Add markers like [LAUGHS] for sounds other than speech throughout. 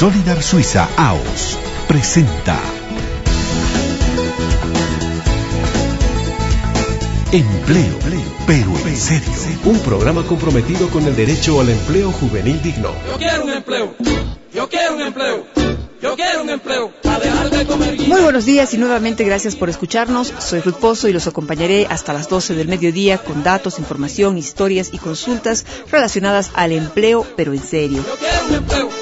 Solidar Suiza AOS presenta Empleo, pero en serio. Un programa comprometido con el derecho al empleo juvenil digno. Yo quiero un empleo. Yo quiero un empleo. Yo quiero un empleo. Muy buenos días y nuevamente gracias por escucharnos. Soy Ruth Pozo y los acompañaré hasta las 12 del mediodía con datos, información, historias y consultas relacionadas al empleo, pero en serio. Yo quiero un empleo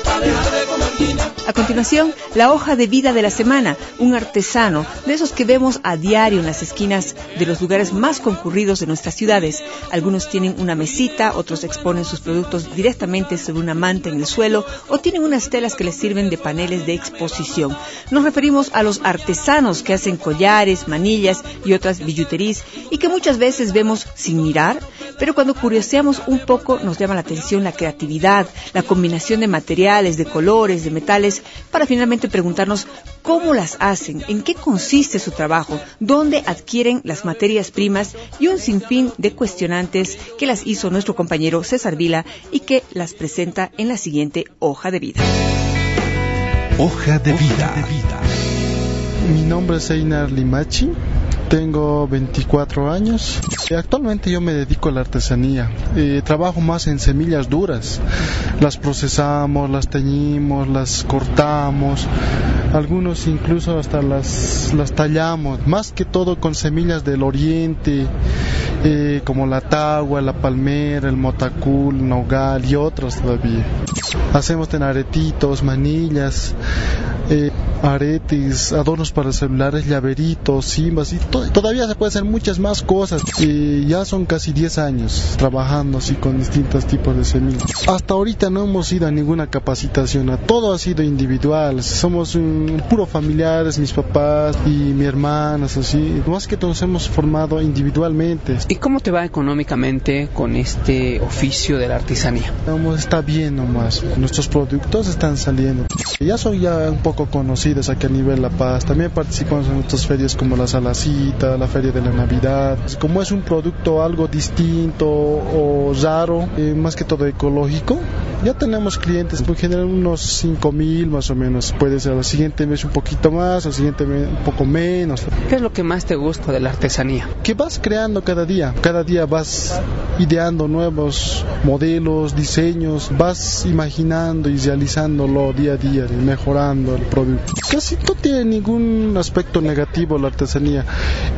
a continuación, la hoja de vida de la semana, un artesano de esos que vemos a diario en las esquinas de los lugares más concurridos de nuestras ciudades. Algunos tienen una mesita, otros exponen sus productos directamente sobre una manta en el suelo o tienen unas telas que les sirven de paneles de exposición. Nos referimos a los artesanos que hacen collares, manillas y otras billuterías y que muchas veces vemos sin mirar, pero cuando curioseamos un poco nos llama la atención la creatividad, la combinación de materiales, de colores, de metales para finalmente preguntarnos cómo las hacen, en qué consiste su trabajo, dónde adquieren las materias primas y un sinfín de cuestionantes que las hizo nuestro compañero César Vila y que las presenta en la siguiente hoja de vida. Hoja de vida. Mi nombre es Einar Limachi. Tengo 24 años. Actualmente yo me dedico a la artesanía. Eh, trabajo más en semillas duras. Las procesamos, las teñimos, las cortamos. Algunos incluso hasta las, las tallamos. Más que todo con semillas del oriente, eh, como la tagua, la palmera, el motacul, nogal y otros todavía. Hacemos tenaretitos, manillas. Eh, aretes, adornos para celulares, llaveritos, simbas y todavía se puede hacer muchas más cosas. Y ya son casi 10 años trabajando así con distintos tipos de semillas. Hasta ahorita no hemos ido a ninguna capacitación, todo ha sido individual. Somos un, puro familiares, mis papás y mi hermanas, así. Más que todos hemos formado individualmente. ¿Y cómo te va económicamente con este oficio de la artesanía? está bien nomás. Nuestros productos están saliendo. Ya soy ya un poco conocido aquí a nivel La Paz. También participamos en otras ferias como la Salacita, la Feria de la Navidad. Como es un producto algo distinto o raro, eh, más que todo ecológico, ya tenemos clientes, en general unos 5 mil más o menos. Puede ser la siguiente vez un poquito más, la siguiente vez un poco menos. ¿Qué es lo que más te gusta de la artesanía? Que vas creando cada día. Cada día vas ideando nuevos modelos, diseños, vas imaginando y realizándolo día a día, mejorando el producto. Casi no tiene ningún aspecto negativo la artesanía.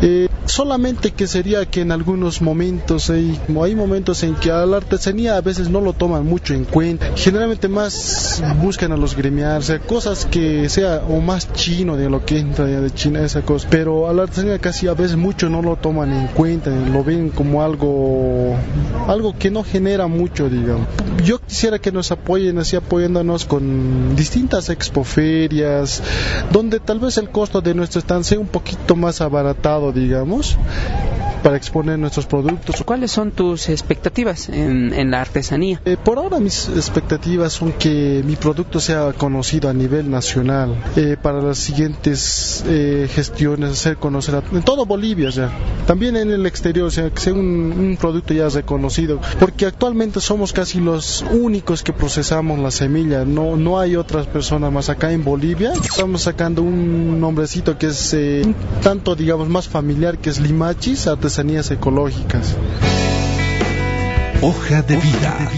Eh, solamente que sería que en algunos momentos hay, momentos en que a la artesanía a veces no lo toman mucho en cuenta. Generalmente más buscan a los gremiales, cosas que sea o más chino de lo que entra de China, esa cosa. Pero a la artesanía casi a veces mucho no lo toman en cuenta, lo ven como algo, algo que no genera mucho, digamos. Yo quisiera que nos apoyen así apoyándonos con distintas expoferias, donde tal vez el costo de nuestro stand sea un poquito más abaratado, digamos para exponer nuestros productos. ¿Cuáles son tus expectativas en, la artesanía? Eh, por ahora mis expectativas son que mi producto sea conocido a nivel nacional. Eh, para las siguientes eh, gestiones, hacer conocer en todo Bolivia ya. También en el exterior, o sea, que sea un, producto ya reconocido. Porque actualmente somos casi los únicos que procesamos la semilla. No, no hay otras personas más acá en Bolivia. Estamos sacando un nombrecito que es un tanto, digamos, más familiar, que es Limachis, artesanías ecológicas. Hoja de vida.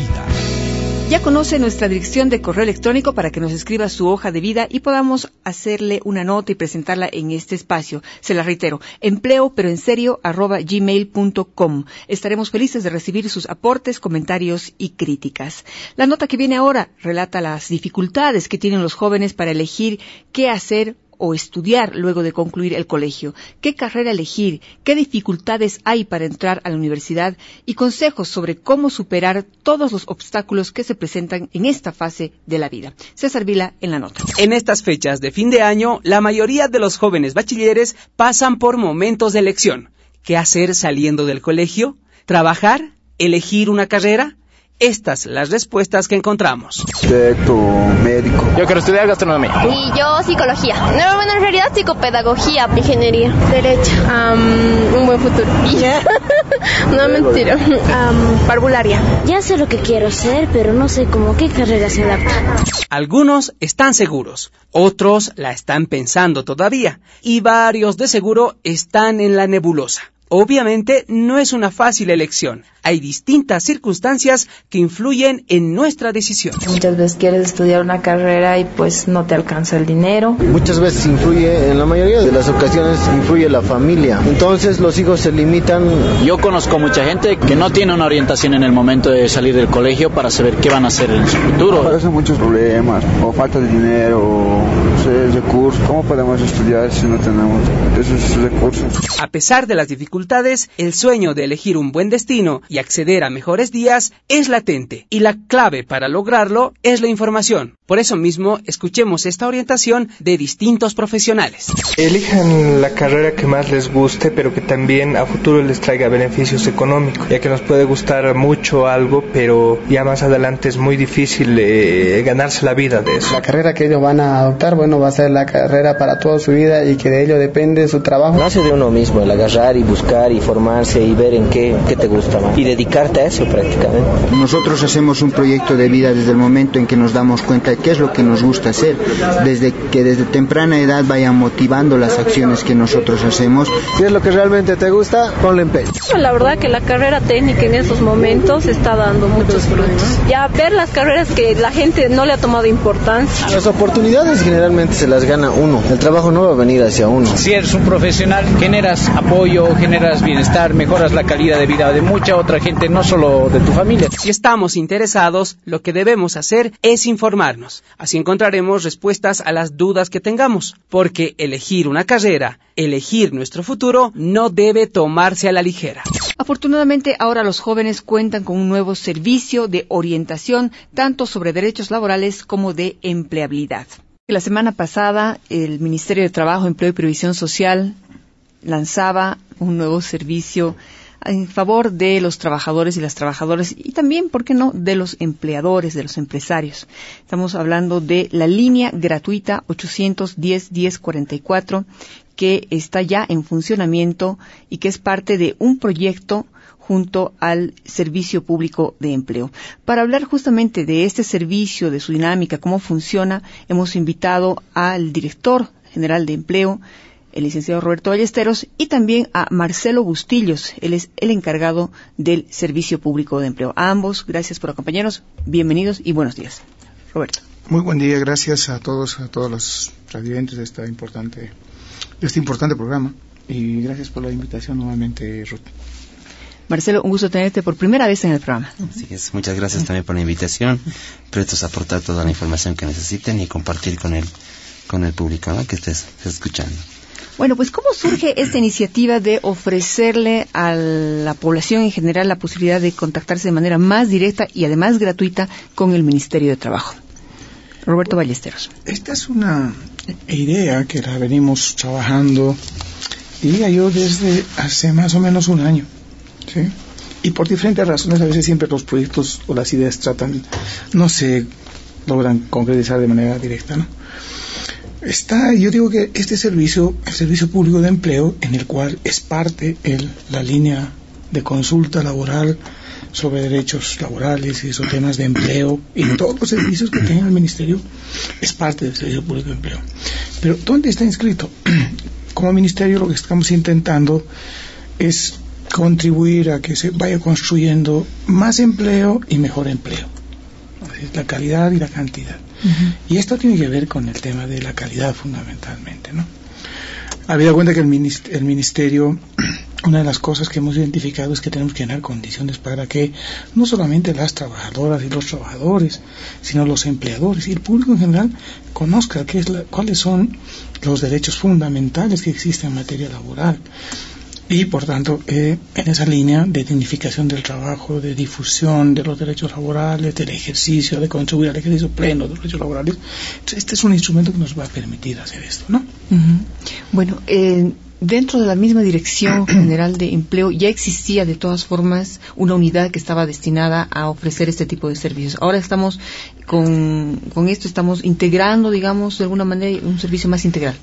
Ya conoce nuestra dirección de correo electrónico para que nos escriba su hoja de vida y podamos hacerle una nota y presentarla en este espacio. Se la reitero, empleo pero en serio arroba gmail.com. Estaremos felices de recibir sus aportes, comentarios y críticas. La nota que viene ahora relata las dificultades que tienen los jóvenes para elegir qué hacer o estudiar luego de concluir el colegio, qué carrera elegir, qué dificultades hay para entrar a la universidad y consejos sobre cómo superar todos los obstáculos que se presentan en esta fase de la vida. César Vila en la nota. En estas fechas de fin de año, la mayoría de los jóvenes bachilleres pasan por momentos de elección. ¿Qué hacer saliendo del colegio? ¿Trabajar? ¿Elegir una carrera? Estas las respuestas que encontramos. Arquitecto, médico. Yo quiero estudiar gastronomía. Y yo psicología. No, bueno, en realidad psicopedagogía. Ingeniería. Derecho. Um, un buen futuro. [LAUGHS] [LAUGHS] no, mentira. Um, parvularia. Ya sé lo que quiero hacer, pero no sé cómo qué carrera se adapta. Algunos están seguros, otros la están pensando todavía, y varios de seguro están en la nebulosa. Obviamente no es una fácil elección. Hay distintas circunstancias que influyen en nuestra decisión. Muchas veces quieres estudiar una carrera y pues no te alcanza el dinero. Muchas veces influye, en la mayoría de las ocasiones influye la familia. Entonces los hijos se limitan. Yo conozco mucha gente que no tiene una orientación en el momento de salir del colegio para saber qué van a hacer en su futuro. Aparecen muchos problemas, o falta de dinero, o sé, recursos. ¿Cómo podemos estudiar si no tenemos esos recursos? A pesar de las dificultades, el sueño de elegir un buen destino y acceder a mejores días es latente y la clave para lograrlo es la información. Por eso mismo, escuchemos esta orientación de distintos profesionales. Elijan la carrera que más les guste, pero que también a futuro les traiga beneficios económicos, ya que nos puede gustar mucho algo, pero ya más adelante es muy difícil eh, ganarse la vida de eso. La carrera que ellos van a adoptar, bueno, va a ser la carrera para toda su vida y que de ello depende su trabajo. Nace de uno mismo, el agarrar y buscar y formarse y ver en qué, qué te gusta más y dedicarte a eso prácticamente. Nosotros hacemos un proyecto de vida desde el momento en que nos damos cuenta de qué es lo que nos gusta hacer, desde que desde temprana edad vayan motivando las acciones que nosotros hacemos. Si es lo que realmente te gusta, ponle empeño. La verdad que la carrera técnica en estos momentos está dando muchos frutos. Ya ver las carreras que la gente no le ha tomado importancia. Las oportunidades generalmente se las gana uno, el trabajo no va a venir hacia uno. Si eres un profesional, generas apoyo, generas bienestar, mejoras la calidad de vida de mucha otra gente, no solo de tu familia. Si estamos interesados, lo que debemos hacer es informarnos. Así encontraremos respuestas a las dudas que tengamos, porque elegir una carrera, elegir nuestro futuro, no debe tomarse a la ligera. Afortunadamente, ahora los jóvenes cuentan con un nuevo servicio de orientación, tanto sobre derechos laborales como de empleabilidad. La semana pasada, el Ministerio de Trabajo, Empleo y Previsión Social lanzaba un nuevo servicio en favor de los trabajadores y las trabajadoras y también, ¿por qué no?, de los empleadores, de los empresarios. Estamos hablando de la línea gratuita 810-1044 que está ya en funcionamiento y que es parte de un proyecto junto al Servicio Público de Empleo. Para hablar justamente de este servicio, de su dinámica, cómo funciona, hemos invitado al director general de empleo, el licenciado Roberto Ballesteros, y también a Marcelo Bustillos, él es el encargado del Servicio Público de Empleo. Ambos, gracias por acompañarnos, bienvenidos y buenos días. Roberto. Muy buen día, gracias a todos, a todos los radiantes de esta importante, de este importante programa, y gracias por la invitación nuevamente, Ruth. Marcelo, un gusto tenerte por primera vez en el programa. Así es, muchas gracias también por la invitación, prestos a aportar toda la información que necesiten y compartir con el, con el público ¿no? que estés escuchando. Bueno, pues ¿cómo surge esta iniciativa de ofrecerle a la población en general la posibilidad de contactarse de manera más directa y además gratuita con el Ministerio de Trabajo? Roberto Ballesteros. Esta es una idea que la venimos trabajando, diría yo, desde hace más o menos un año. ¿Sí? Y por diferentes razones, a veces siempre los proyectos o las ideas tratan, no se logran concretizar de manera directa, ¿no? Está, yo digo que este servicio, el servicio público de empleo, en el cual es parte el, la línea de consulta laboral sobre derechos laborales y sobre temas de empleo y todos los servicios que tenga el ministerio, es parte del servicio público de empleo. Pero ¿dónde está inscrito? [CLEARS THROAT] Como ministerio lo que estamos intentando es contribuir a que se vaya construyendo más empleo y mejor empleo. La calidad y la cantidad. Uh -huh. Y esto tiene que ver con el tema de la calidad fundamentalmente, ¿no? Habida cuenta que el ministerio, el ministerio, [CLEARS THROAT] una de las cosas que hemos identificado es que tenemos que generar condiciones para que no solamente las trabajadoras y los trabajadores, sino los empleadores y el público en general conozca qué es la, cuáles son los derechos fundamentales que existen en materia laboral y por tanto eh, en esa línea de dignificación del trabajo, de difusión de los derechos laborales, del ejercicio, de contribuir al ejercicio pleno de los derechos laborales. Este es un instrumento que nos va a permitir hacer esto, ¿no? Uh -huh. Bueno, eh, dentro de la misma Dirección [CLEARS THROAT] General de Empleo ya existía de todas formas una unidad que estaba destinada a ofrecer este tipo de servicios. Ahora estamos con, con esto, estamos integrando, digamos, de alguna manera un servicio más integral.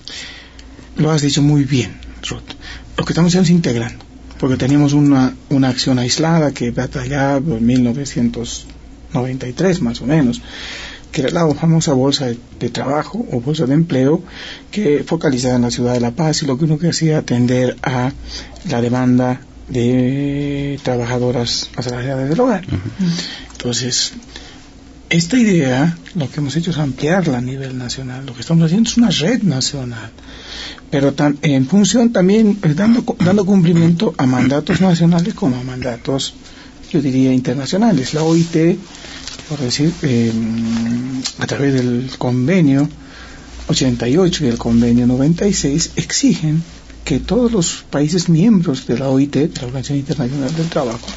Lo has dicho muy bien, Ruth. Lo que estamos haciendo es integrando, porque teníamos una, una acción aislada que data ya de 1993 más o menos que era la famosa bolsa de, trabajo o bolsa de empleo que focalizada en la ciudad de La Paz y lo que uno que hacía atender a la demanda de trabajadoras asalariadas del hogar. Entonces, esta idea lo que hemos hecho es ampliarla a nivel nacional. Lo que estamos haciendo es una red nacional, pero en función también eh, dando, dando cumplimiento a mandatos nacionales como a mandatos, yo diría, internacionales. La OIT por decir, eh, a través del convenio 88 y el convenio 96, exigen que todos los países miembros de la OIT, de la Organización Internacional del Trabajo,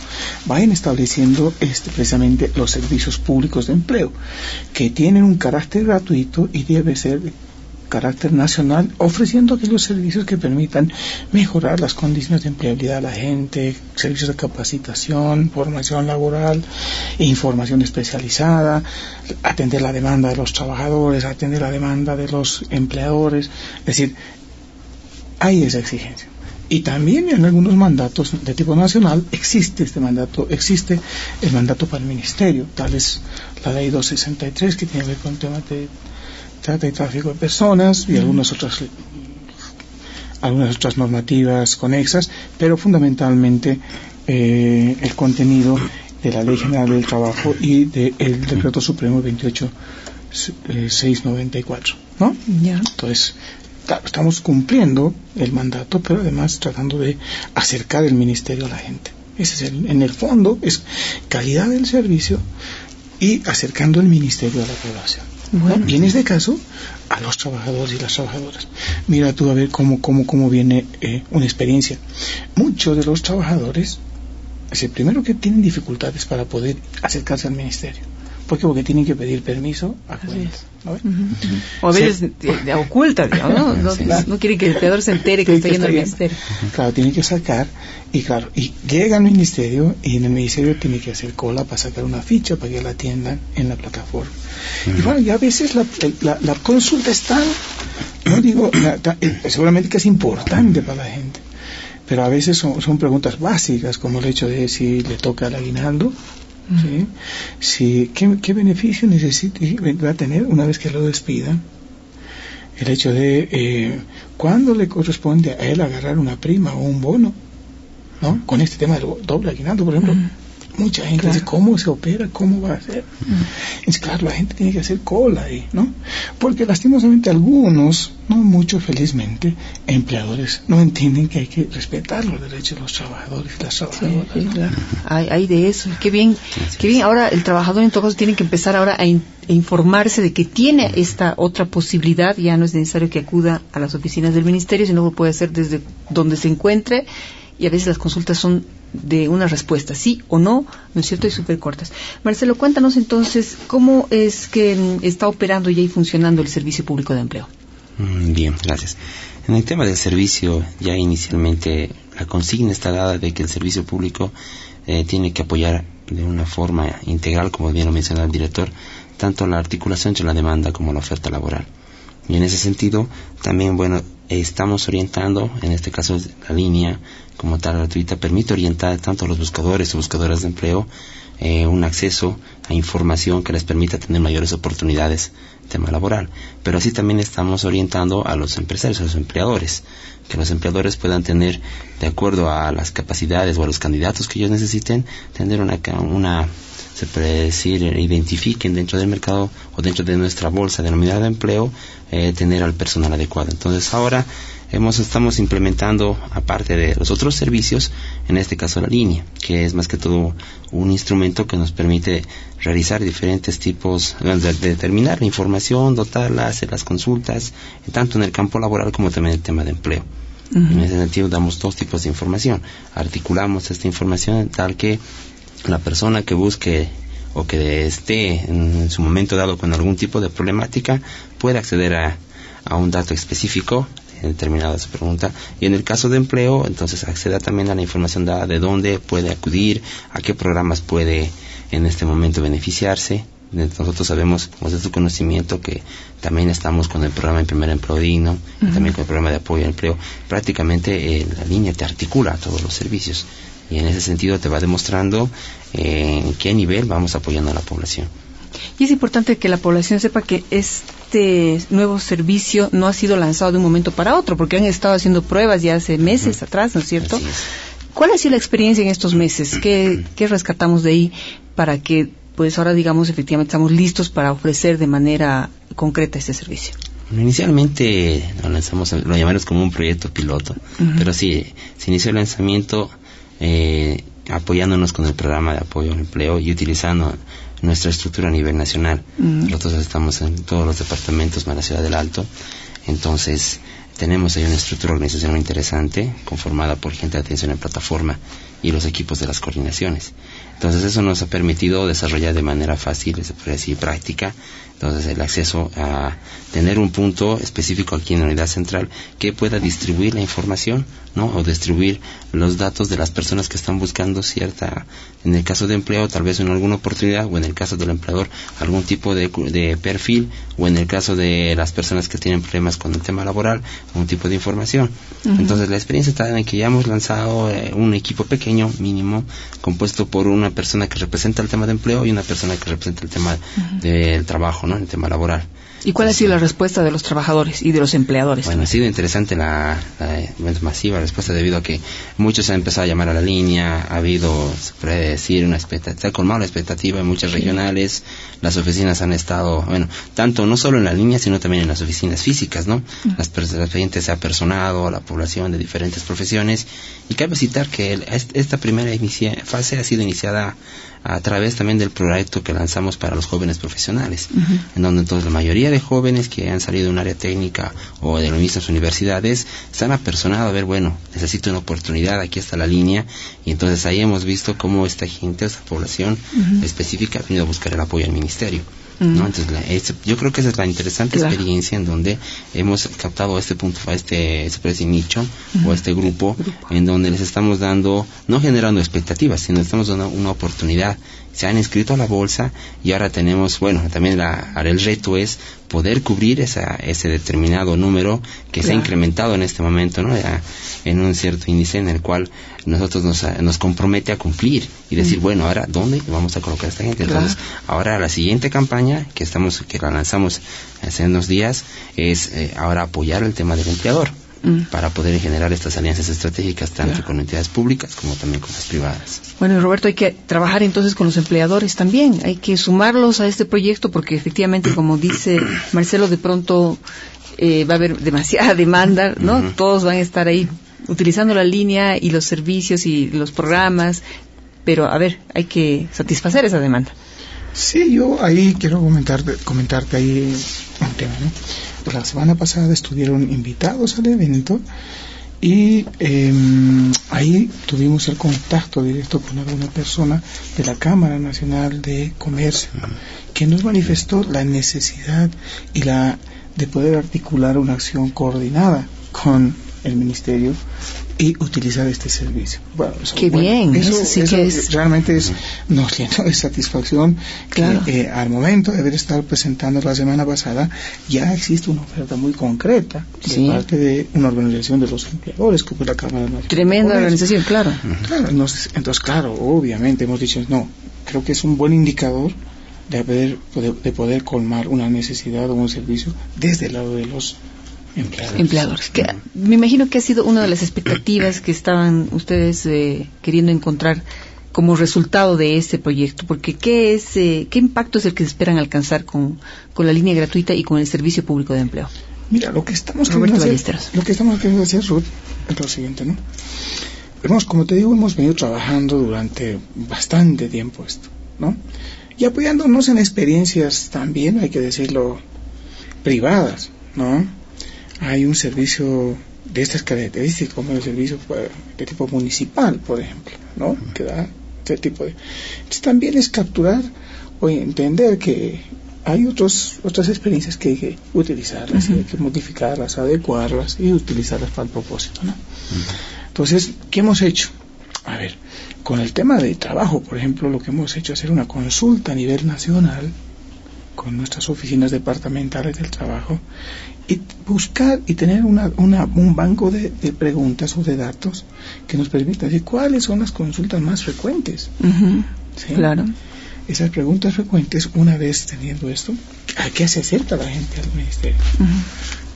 vayan estableciendo este, precisamente los servicios públicos de empleo, que tienen un carácter gratuito y debe ser carácter nacional, ofreciendo aquellos servicios que permitan mejorar las condiciones de empleabilidad de la gente, servicios de capacitación, formación laboral, información especializada, atender la demanda de los trabajadores, atender la demanda de los empleadores. Es decir, hay esa exigencia. Y también en algunos mandatos de tipo nacional existe este mandato, existe el mandato para el ministerio, tal es la ley 263 que tiene que ver con temas de trata y tráfico de personas y algunas otras algunas otras normativas conexas, pero fundamentalmente eh, el contenido de la Ley General del Trabajo y del Decreto Supremo 28694, ¿no? Entonces, estamos cumpliendo el mandato, pero además tratando de acercar el ministerio a la gente. Ese es el, en el fondo, es calidad del servicio y acercando el ministerio a la población. Bueno. Y en este caso, a los trabajadores y las trabajadoras. Mira tú a ver cómo, cómo, cómo viene eh, una experiencia. Muchos de los trabajadores, es el primero que tienen dificultades para poder acercarse al ministerio. ¿Por qué? Porque tienen que pedir permiso a cuentas. O a veces oculta, digamos, [LAUGHS] ¿no? No, quieren que el empleador se entere que, está yendo al ministerio. Claro, tienen que sacar, y claro, y llega al ministerio y en el ministerio tiene que hacer cola para sacar una ficha para que la atiendan en la plataforma. Y bueno, y a veces la, la, consulta es tan, no digo, eh, seguramente que es importante para la gente, pero a veces son, son preguntas básicas, como el hecho de si le toca el aguinaldo, ¿sí? Si, ¿qué, ¿qué, beneficio necesita, va a tener una vez que lo despidan? El hecho de eh, cuándo le corresponde a él agarrar una prima o un bono, ¿no? Con este tema del doble aguinaldo, por ejemplo, mucha gente dice cómo se opera, cómo va a ser. Es claro, la gente tiene que hacer cola ahí, ¿no? Porque lastimosamente algunos, no mucho felizmente, empleadores no entienden que hay que respetar los derechos de los trabajadores y las trabajadoras. hay, de eso. Qué bien, qué bien. Ahora el trabajador en todo caso tiene que empezar ahora a, informarse de que tiene esta otra posibilidad. Ya no es necesario que acuda a las oficinas del ministerio, sino que puede hacer desde donde se encuentre y a veces las consultas son de una respuesta, sí o no, ¿no es cierto? Y súper cortas. Marcelo, cuéntanos entonces cómo es que mm, está operando y funcionando el Servicio Público de Empleo. Mm, bien, gracias. En el tema del servicio, ya inicialmente la consigna está dada de que el servicio público eh, tiene que apoyar de una forma integral, como bien lo mencionó el director, tanto la articulación entre la demanda como la oferta laboral. Y en ese sentido, también, bueno, estamos orientando, en este caso la línea como tal gratuita, permite orientar tanto a los buscadores o buscadoras de empleo eh, un acceso a información que les permita tener mayores oportunidades en tema laboral. Pero así también estamos orientando a los empresarios, a los empleadores, que los empleadores puedan tener, de acuerdo a las capacidades o a los candidatos que ellos necesiten, tener una, una se puede decir, identifiquen dentro del mercado o dentro de nuestra bolsa denominada de empleo, eh, tener al personal adecuado. Entonces ahora hemos, estamos implementando, aparte de los otros servicios, en este caso la línea, que es más que todo un instrumento que nos permite realizar diferentes tipos, de, determinar la información, dotarla, hacer las consultas, tanto en el campo laboral como también en el tema de empleo. En ese sentido damos dos tipos de información. Articulamos esta información tal que la persona que busque o que esté en, su momento dado con algún tipo de problemática pueda acceder a, a un dato específico determinada su pregunta. Y en el caso de empleo, entonces acceda también a la información dada de dónde puede acudir, a qué programas puede en este momento beneficiarse. Nosotros sabemos, pues, de su conocimiento, que también estamos con el programa en primer empleo digno, y también con el programa de apoyo al empleo. Prácticamente eh, la línea te articula a todos los servicios y en ese sentido te va demostrando eh, en qué nivel vamos apoyando a la población. Y es importante que la población sepa que este nuevo servicio no ha sido lanzado de un momento para otro, porque han estado haciendo pruebas ya hace meses atrás, ¿no es cierto? ¿Cuál ha sido la experiencia en estos meses? ¿Qué, ¿Qué rescatamos de ahí para que, pues ahora digamos, efectivamente estamos listos para ofrecer de manera concreta este servicio? inicialmente lo lanzamos, lo llamamos como un proyecto piloto, pero sí, se inició el lanzamiento eh, apoyándonos con el programa de apoyo al empleo y utilizando nuestra estructura a nivel nacional. Nosotros estamos en todos los departamentos más la ciudad del Alto, entonces tenemos ahí una estructura organizacional interesante conformada por gente de atención en plataforma y los equipos de las coordinaciones. Entonces eso nos ha permitido desarrollar de manera fácil, se puede decir práctica, entonces el acceso a tener un punto específico aquí en la unidad central que pueda distribuir la información, ¿no? O distribuir los datos de las personas que están buscando cierta, en el caso de empleo, tal vez en alguna oportunidad, o en el caso del empleador, algún tipo de, perfil, o en el caso de las personas que tienen problemas con el tema laboral, un tipo de información. Entonces la experiencia está en que ya hemos lanzado eh, un equipo pequeño, mínimo, compuesto por una persona que representa el tema de empleo y una persona que representa el tema del trabajo, ¿no? El tema laboral. ¿Y cuál ha sido la respuesta de los trabajadores y de los empleadores? Bueno, ha sido interesante la, masiva respuesta debido a que muchos han empezado a llamar a la línea, ha habido, se puede decir, una expectativa, ha colmado la expectativa en muchas regionales, las oficinas han estado, bueno, tanto no solo en la línea, sino también en las oficinas físicas, ¿no? Las, las gente se ha personado, la población de diferentes profesiones, y cabe citar que esta primera fase ha sido iniciada a través también del proyecto que lanzamos para los jóvenes profesionales, en donde entonces la mayoría de jóvenes que han salido de un área técnica o de las mismas universidades se han apersonado a ver, bueno, necesito una oportunidad, aquí está la línea, y entonces ahí hemos visto cómo esta gente, esta población específica ha venido a buscar el apoyo del ministerio. ¿No? Entonces, yo creo que esa es la interesante experiencia en donde hemos captado este punto, este, este nicho o este grupo, en donde les estamos dando, no generando expectativas, sino estamos dando una oportunidad. Se han inscrito a la bolsa y ahora tenemos, bueno, también la, el reto es poder cubrir esa, ese determinado número que se ha incrementado en este momento, ¿no? en un cierto índice en el cual nosotros nos, nos compromete a cumplir y decir, mm. bueno, ahora, ¿dónde vamos a colocar a esta gente? Entonces, ahora la siguiente campaña que estamos, que la lanzamos hace unos días es eh, ahora apoyar el tema del empleador. Mm. para poder generar estas alianzas estratégicas tanto con entidades públicas como también con las privadas. Bueno, Roberto, hay que trabajar entonces con los empleadores también, hay que sumarlos a este proyecto porque efectivamente, como dice Marcelo, de pronto eh, va a haber demasiada [LAUGHS] demanda, ¿no? Todos van a estar ahí utilizando la línea y los servicios y los programas, pero a ver, hay que satisfacer esa demanda. Sí, yo ahí quiero comentarte, comentarte ahí un tema, ¿no? la semana pasada estuvieron invitados al evento y em, ahí tuvimos el contacto directo con alguna persona de la Cámara Nacional de Comercio que nos manifestó la necesidad y la de poder articular una acción coordinada con el ministerio y utilizar este servicio. Bueno, Qué bien, eso, sí que es... realmente es, nos llena de satisfacción que eh, al momento de haber estado presentando la semana pasada ya existe una oferta muy concreta de parte de una organización de los empleadores como la Cámara Nacional. Tremenda organización, claro. claro entonces, claro, obviamente hemos dicho, no, creo que es un buen indicador de, haber, de poder colmar una necesidad o un servicio desde el lado de los empleadores. Que, me imagino que ha sido una de las expectativas que estaban ustedes eh, queriendo encontrar como resultado de este proyecto, porque ¿qué, es, eh, ¿qué impacto es el que esperan alcanzar con, con, la línea gratuita y con el servicio público de empleo? Mira, lo que estamos queriendo hacer, lo que estamos queriendo hacer, Ruth, es lo siguiente, ¿no? Hemos, como te digo, hemos venido trabajando durante bastante tiempo esto, ¿no? Y apoyándonos en experiencias también, hay que decirlo, privadas, ¿no? Hay un servicio de estas características, como el servicio pues, de tipo municipal, por ejemplo, ¿no? Que da este tipo de... Entonces también es capturar o entender que hay otros, otras experiencias que hay que utilizarlas, y hay que modificarlas, adecuarlas y utilizarlas para el propósito. ¿no? Entonces, ¿qué hemos hecho? A ver, con el tema de trabajo, por ejemplo, lo que hemos hecho es hacer una consulta a nivel nacional con nuestras oficinas departamentales del trabajo y buscar y tener una, una, un banco de, de, preguntas o de datos que nos permita decir cuáles son las consultas más frecuentes. ¿Sí? Claro. Esas preguntas frecuentes, una vez teniendo esto, ¿a qué se acerca la gente al ministerio?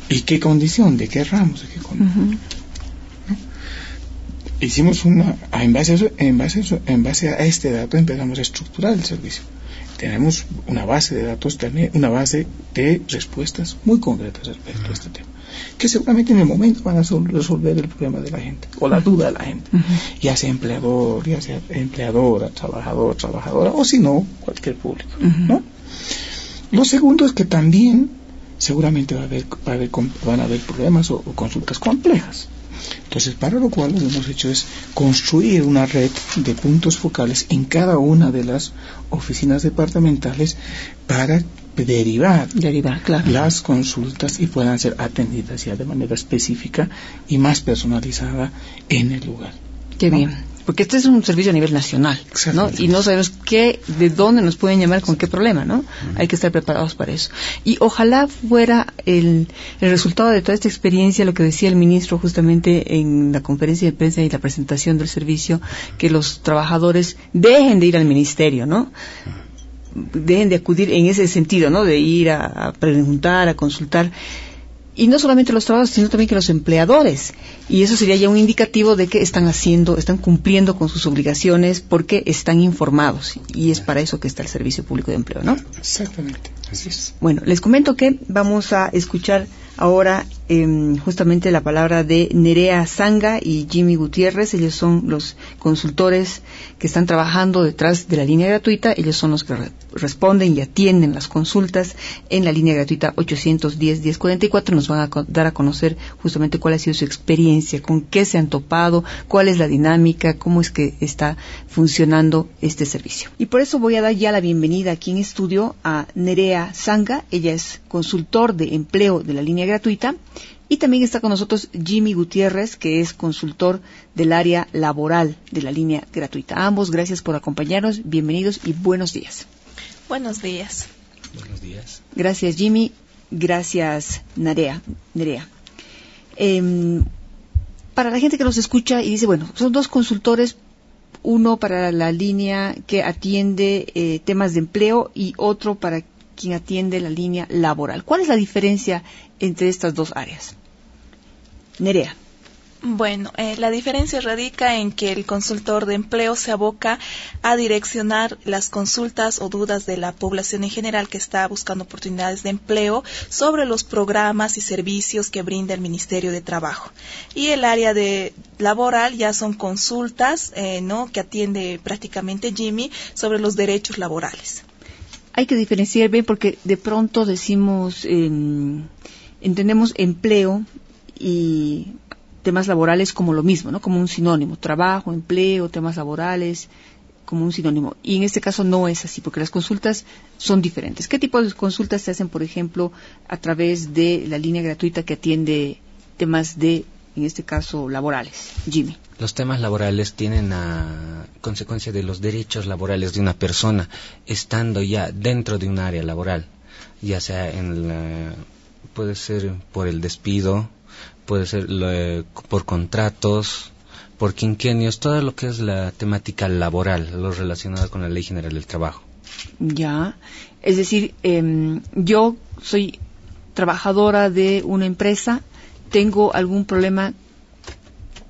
¿Y qué condición? ¿De qué ramos? ¿De qué condición? Hicimos una, en base, a eso, en, base a eso, en base a este dato empezamos a estructurar el servicio tenemos una base de datos, también una base de respuestas muy concretas respecto a este tema, que seguramente en el momento van a resolver el problema de la gente o la duda de la gente, uh -huh. ya sea empleador, ya sea empleadora, trabajador, trabajadora o si no, cualquier público. Uh -huh. ¿no? Lo segundo es que también seguramente va a haber, va a haber van a haber problemas o, o consultas complejas. Entonces, para lo cual lo que hemos hecho es construir una red de puntos focales en cada una de las oficinas departamentales para derivar, derivar claro. las consultas y puedan ser atendidas ya de manera específica y más personalizada en el lugar. Qué ¿no? bien. Porque este es un servicio a nivel nacional, ¿no? Y no sabemos qué, de dónde nos pueden llamar con qué problema, ¿no? Uh -huh. Hay que estar preparados para eso. Y ojalá fuera el, el, resultado de toda esta experiencia, lo que decía el ministro justamente en la conferencia de prensa y la presentación del servicio, que los trabajadores dejen de ir al ministerio, ¿no? Dejen de acudir en ese sentido, ¿no? De ir a, a preguntar, a consultar y no solamente los trabajadores, sino también que los empleadores. Y eso sería ya un indicativo de que están haciendo, están cumpliendo con sus obligaciones porque están informados. Y es para eso que está el Servicio Público de Empleo, ¿no? Exactamente. Así es. Bueno, les comento que vamos a escuchar ahora eh, justamente la palabra de Nerea Zanga y Jimmy Gutiérrez. Ellos son los consultores que están trabajando detrás de la línea gratuita. Ellos son los que re responden y atienden las consultas en la línea gratuita 810-1044. Nos van a dar a conocer justamente cuál ha sido su experiencia, con qué se han topado, cuál es la dinámica, cómo es que está funcionando este servicio. Y por eso voy a dar ya la bienvenida aquí en estudio a Nerea Zanga. Ella es consultor de empleo de la línea gratuita. Y también está con nosotros Jimmy Gutiérrez, que es consultor del área laboral de la línea gratuita. ambos, gracias por acompañarnos. Bienvenidos y buenos días. Buenos días. Buenos días. Gracias, Jimmy. Gracias, Nerea. Nerea. Eh, para la gente que nos escucha y dice, bueno, son dos consultores, uno para la línea que atiende eh, temas de empleo y otro para quien atiende la línea laboral. ¿Cuál es la diferencia entre estas dos áreas? Nerea. Bueno, eh, la diferencia radica en que el consultor de empleo se aboca a direccionar las consultas o dudas de la población en general que está buscando oportunidades de empleo sobre los programas y servicios que brinda el Ministerio de Trabajo. Y el área de laboral ya son consultas, eh, ¿no? Que atiende prácticamente Jimmy sobre los derechos laborales hay que diferenciar bien porque de pronto decimos, eh, entendemos empleo y temas laborales como lo mismo, ¿no? Como un sinónimo, trabajo, empleo, temas laborales, como un sinónimo. Y en este caso no es así, porque las consultas son diferentes. ¿Qué tipo de consultas se hacen, por ejemplo, a través de la línea gratuita que atiende temas de, en este caso, laborales? Jimmy. Los temas laborales tienen a consecuencia de los derechos laborales de una persona estando ya dentro de un área laboral, ya sea en la, puede ser por el despido, puede ser por contratos, por quinquenios, todo lo que es la temática laboral, lo relacionado con la Ley General del Trabajo. Ya, es decir, eh, yo soy trabajadora de una empresa, tengo algún problema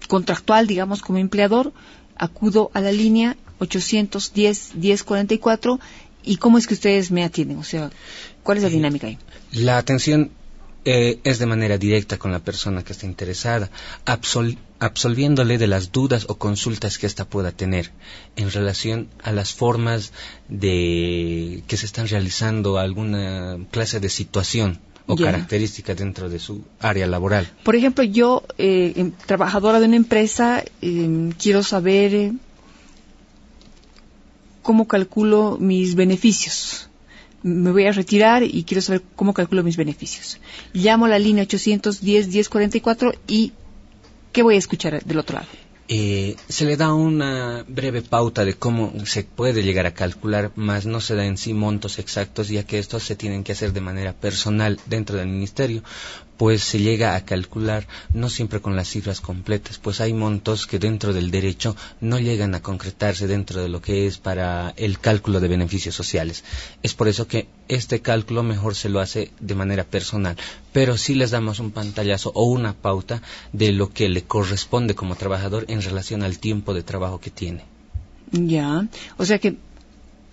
contractual, digamos, como empleador, acudo a la línea 810-1044 y cómo es que ustedes me atienden, o sea, ¿cuál es la dinámica ahí? La atención eh, es de manera directa con la persona que está interesada, absol absolviéndole de las dudas o consultas que ésta pueda tener en relación a las formas de que se están realizando alguna clase de situación o yeah. característica dentro de su área laboral. Por ejemplo, yo, eh, trabajadora de una empresa, eh, quiero saber eh, cómo calculo mis beneficios. me voy a retirar y quiero saber cómo calculo mis beneficios. Llamo a la línea 810-1044 y ¿qué voy a escuchar del otro lado? Eh, se le da una breve pauta de cómo se puede llegar a calcular, más no se da en sí montos exactos, ya que estos se tienen que hacer de manera personal dentro del ministerio, pues se llega a calcular no siempre con las cifras completas, pues hay montos que dentro del derecho no llegan a concretarse dentro de lo que es para el cálculo de beneficios sociales. Es por eso que este cálculo mejor se lo hace de manera personal, pero sí les damos un pantallazo o una pauta de lo que le corresponde como trabajador en relación al tiempo de trabajo que tiene. Ya, o sea que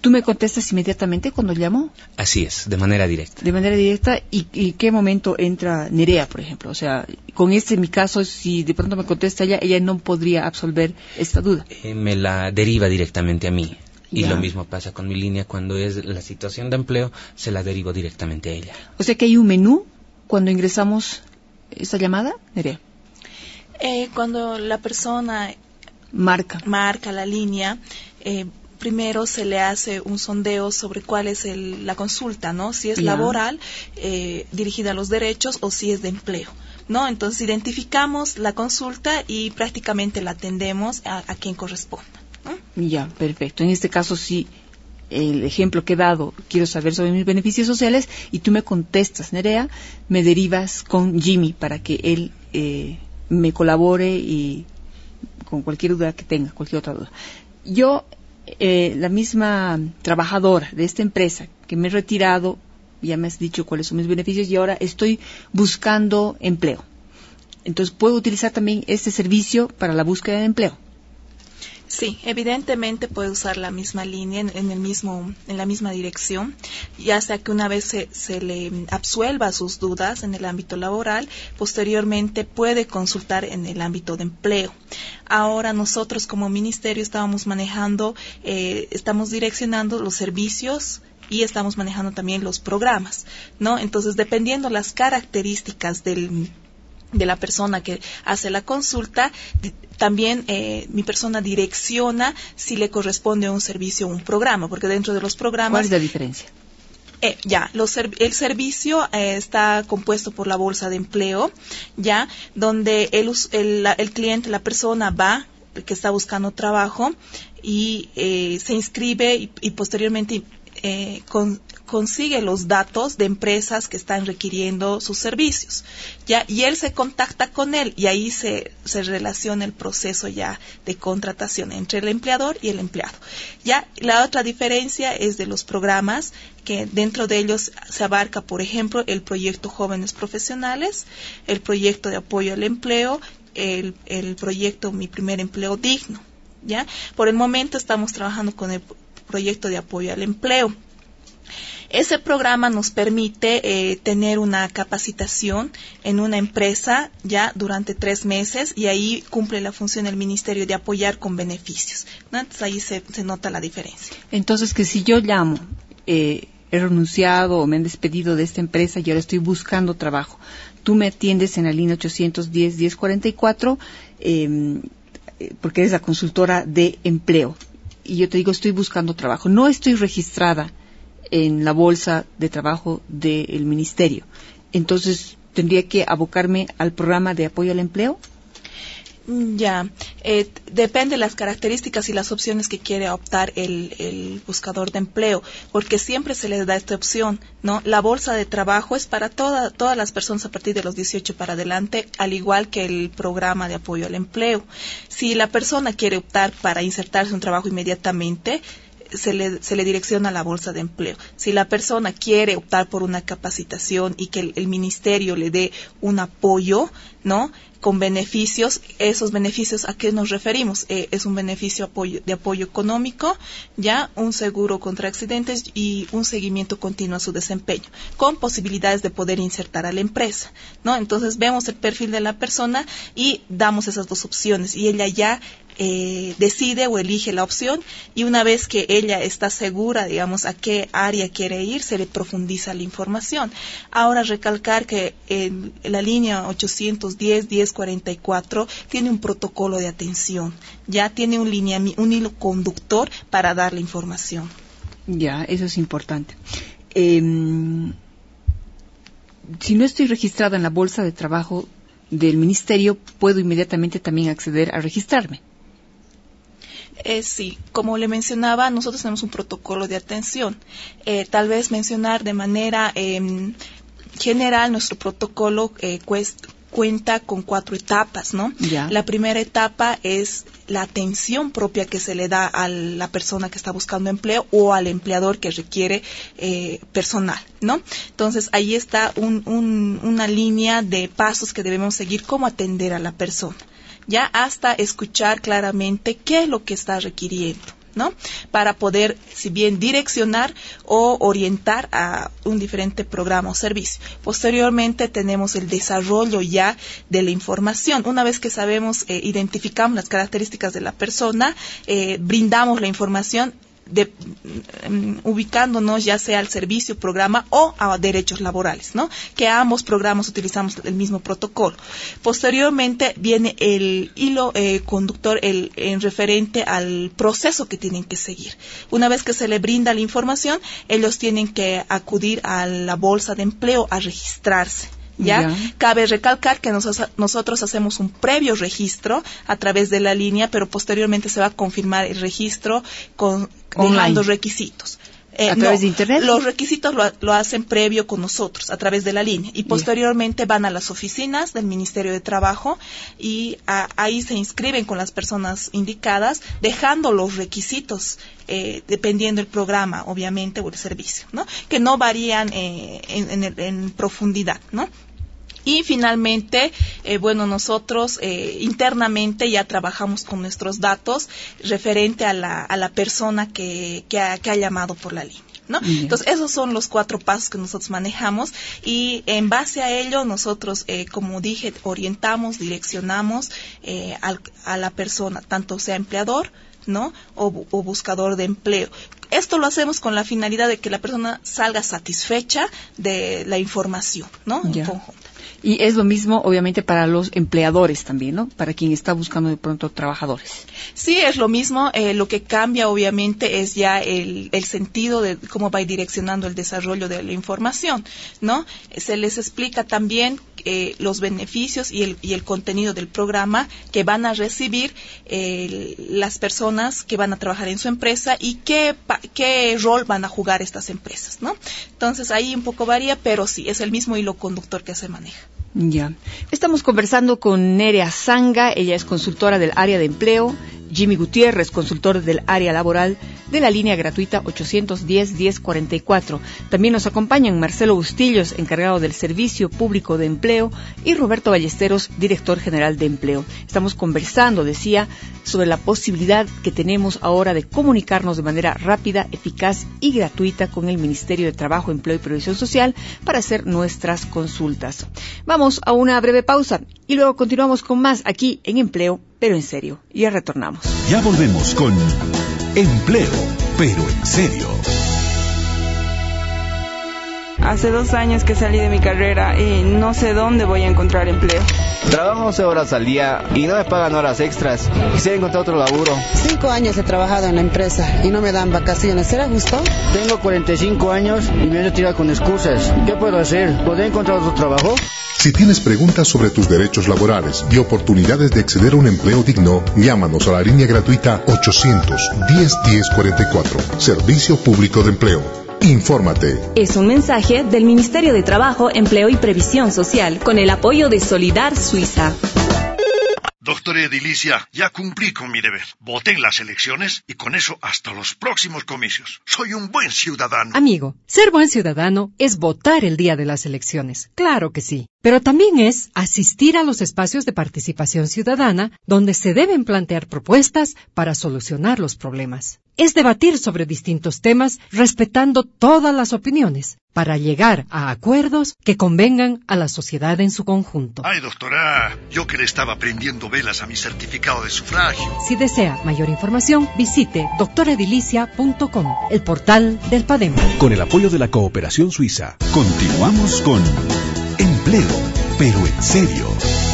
¿Tú me contestas inmediatamente cuando llamo? Así es, de manera directa. De manera directa. ¿Y, y qué momento entra Nerea, por ejemplo? O sea, con este, en mi caso, si de pronto me contesta ella, ella no podría absolver esta duda. Eh, me la deriva directamente a mí. Y lo mismo pasa con mi línea. Cuando es la situación de empleo, se la derivo directamente a ella. O sea que hay un menú cuando ingresamos esta llamada, Nerea. Eh, cuando la persona marca, marca la línea, eh, primero se le hace un sondeo sobre cuál es la consulta, ¿no? Si es laboral, eh, dirigida a los derechos o si es de empleo. ¿No? Entonces identificamos la consulta y prácticamente la atendemos a, quien corresponda. Ya, perfecto. En este caso sí, el ejemplo que he dado, quiero saber sobre mis beneficios sociales y tú me contestas, Nerea, me derivas con Jimmy para que él eh, me colabore y con cualquier duda que tenga, cualquier otra duda. Yo eh, la misma trabajadora de esta empresa que me he retirado, ya me has dicho cuáles son mis beneficios y ahora estoy buscando empleo. Entonces, ¿puedo utilizar también este servicio para la búsqueda de empleo? Sí, evidentemente puede usar la misma línea en, el mismo, en la misma dirección, ya sea que una vez se, le absuelva sus dudas en el ámbito laboral, posteriormente puede consultar en el ámbito de empleo. Ahora nosotros como ministerio estábamos manejando, eh, estamos direccionando los servicios y estamos manejando también los programas, ¿no? Entonces, dependiendo las características del de la persona que hace la consulta, también eh, mi persona direcciona si le corresponde un servicio o un programa, porque dentro de los programas... ¿Cuál es la diferencia? Eh, ya, el servicio eh, está compuesto por la bolsa de empleo, ya, donde el, el, cliente, la persona va, que está buscando trabajo, y se inscribe y, y posteriormente con, consigue los datos de empresas que están requiriendo sus servicios. ¿ya? Y él se contacta con él y ahí se, se relaciona el proceso ya de contratación entre el empleador y el empleado. Ya la otra diferencia es de los programas que dentro de ellos se abarca, por ejemplo, el proyecto Jóvenes Profesionales, el proyecto de apoyo al empleo, el, el proyecto Mi Primer Empleo Digno. ¿ya? Por el momento estamos trabajando con el proyecto de apoyo al empleo. Ese programa nos permite eh, tener una capacitación en una empresa ya durante tres meses y ahí cumple la función del ministerio de apoyar con beneficios. Entonces ahí se, nota la diferencia. Entonces que si yo llamo, eh, he renunciado o me han despedido de esta empresa y ahora estoy buscando trabajo, tú me atiendes en la línea 810-1044 em, eh, porque eres la consultora de empleo y yo te digo estoy buscando trabajo. No estoy registrada en la bolsa de trabajo del ministerio. Entonces, ¿tendría que abocarme al programa de apoyo al empleo? Mm, ya, eh, depende de las características y las opciones que quiere optar el, buscador de empleo, porque siempre se le da esta opción, ¿no? La bolsa de trabajo es para todas las personas a partir de los 18 para adelante, al igual que el programa de apoyo al empleo. Si la persona quiere optar para insertarse un trabajo inmediatamente, se le, se le direcciona a la bolsa de empleo. Si la persona quiere optar por una capacitación y que el, ministerio le dé un apoyo, ¿no? Con beneficios, esos beneficios a qué nos referimos? Eh, es un beneficio apoyo, de apoyo económico, ya un seguro contra accidentes y un seguimiento continuo a su desempeño, con posibilidades de poder insertar a la empresa, ¿no? Entonces vemos el perfil de la persona y damos esas dos opciones y ella ya eh, decide o elige la opción y una vez que ella está segura, digamos, a qué área quiere ir, se le profundiza la información. Ahora recalcar que en la línea 810-1044 tiene un protocolo de atención, ya tiene un, un hilo conductor para dar la información. Ya, eso es importante. em, si no estoy registrada en la bolsa de trabajo del ministerio, puedo inmediatamente también acceder a registrarme. Eh, sí, como le mencionaba, nosotros tenemos un protocolo de atención. Eh, tal vez mencionar de manera em, general nuestro protocolo eh, cuenta con cuatro etapas, ¿no? La primera etapa es la atención propia que se le da a la persona que está buscando empleo o al empleador que requiere eh, personal, ¿no? Entonces ahí está una línea de pasos que debemos seguir, cómo atender a la persona, ya hasta escuchar claramente qué es lo que está requiriendo. ¿no? Para poder, si bien direccionar o orientar a un diferente programa o servicio. Posteriormente tenemos el desarrollo ya de la información. Una vez que sabemos, eh, identificamos las características de la persona, eh, brindamos la información de, mm, ubicándonos ya sea al servicio, programa o a derechos laborales, ¿no? Que ambos programas utilizamos el mismo protocolo. Posteriormente viene el hilo eh, conductor el, en referente al proceso que tienen que seguir. Una vez que se le brinda la información, ellos tienen que acudir a la bolsa de empleo a registrarse ¿ya? Cabe recalcar que nosotros hacemos un previo registro a través de la línea, pero posteriormente se va a confirmar el registro con dejando requisitos. Eh, ¿A través de Internet? Los requisitos lo, hacen previo con nosotros, a través de la línea. Y posteriormente van a las oficinas del Ministerio de Trabajo y ahí se inscriben con las personas indicadas, dejando los requisitos, eh, dependiendo del programa, obviamente, o el servicio, ¿no? Que no varían eh, en, en profundidad, ¿no? Y finalmente, eh, bueno, nosotros eh, internamente ya trabajamos con nuestros datos referente a la, a la persona que, que, ha, que ha llamado por la línea. ¿No? Entonces, esos son los cuatro pasos que nosotros manejamos y en base a ello nosotros, eh, como dije, orientamos, direccionamos eh, al, a la persona, tanto sea empleador, ¿no? O, o, buscador de empleo. Esto lo hacemos con la finalidad de que la persona salga satisfecha de la información, ¿no? En conjunto. Y es lo mismo, obviamente, para los empleadores también, ¿no? Para quien está buscando de pronto trabajadores. Sí, es lo mismo. Eh, lo que cambia, obviamente, es ya el, sentido de cómo va direccionando el desarrollo de la información, ¿no? Se les explica también eh, los beneficios y el, y el, contenido del programa que van a recibir eh, las personas que van a trabajar en su empresa y qué, qué rol van a jugar estas empresas, ¿no? Entonces ahí un poco varía, pero sí, es el mismo hilo conductor que se maneja. Ya. Estamos conversando con Nerea Zanga, ella es consultora del área de empleo, Jimmy Gutiérrez, consultor del área laboral de la línea gratuita 810-1044. También nos acompañan Marcelo Bustillos, encargado del Servicio Público de Empleo, y Roberto Ballesteros, director general de Empleo. Estamos conversando, decía, sobre la posibilidad que tenemos ahora de comunicarnos de manera rápida, eficaz y gratuita con el Ministerio de Trabajo, Empleo y Previsión Social para hacer nuestras consultas. Vamos a una breve pausa y luego continuamos con más aquí en Empleo pero en serio. Ya retornamos. Ya volvemos con Empleo, pero en serio. Hace dos años que salí de mi carrera y no sé dónde voy a encontrar empleo. Trabajo 11 horas al día y no me pagan horas extras. Quisiera encontrar otro laburo. Cinco años he trabajado en la empresa y no me dan vacaciones. ¿Será justo? Tengo 45 años y me he retirado con excusas. ¿Qué puedo hacer? ¿Podría encontrar otro trabajo? Si tienes preguntas sobre tus derechos laborales y oportunidades de acceder a un empleo digno, llámanos a la línea gratuita 800-10-1044. Servicio Público de Empleo. Infórmate. Es un mensaje del Ministerio de Trabajo, Empleo y Previsión Social con el apoyo de Solidar Suiza. Doctor Edilicia, ya cumplí con mi deber. Voté en las elecciones y con eso hasta los próximos comicios. Soy un buen ciudadano. Amigo, ser buen ciudadano es votar el día de las elecciones. Claro que sí. Pero también es asistir a los espacios de participación ciudadana donde se deben plantear propuestas para solucionar los problemas. Es debatir sobre distintos temas respetando todas las opiniones para llegar a acuerdos que convengan a la sociedad en su conjunto. Ay, doctora, yo que le estaba prendiendo velas a mi certificado de sufragio. Si desea mayor información, visite doctoredilicia.com, el portal del PADEM. Con el apoyo de la cooperación suiza, continuamos con Empleo, pero en serio.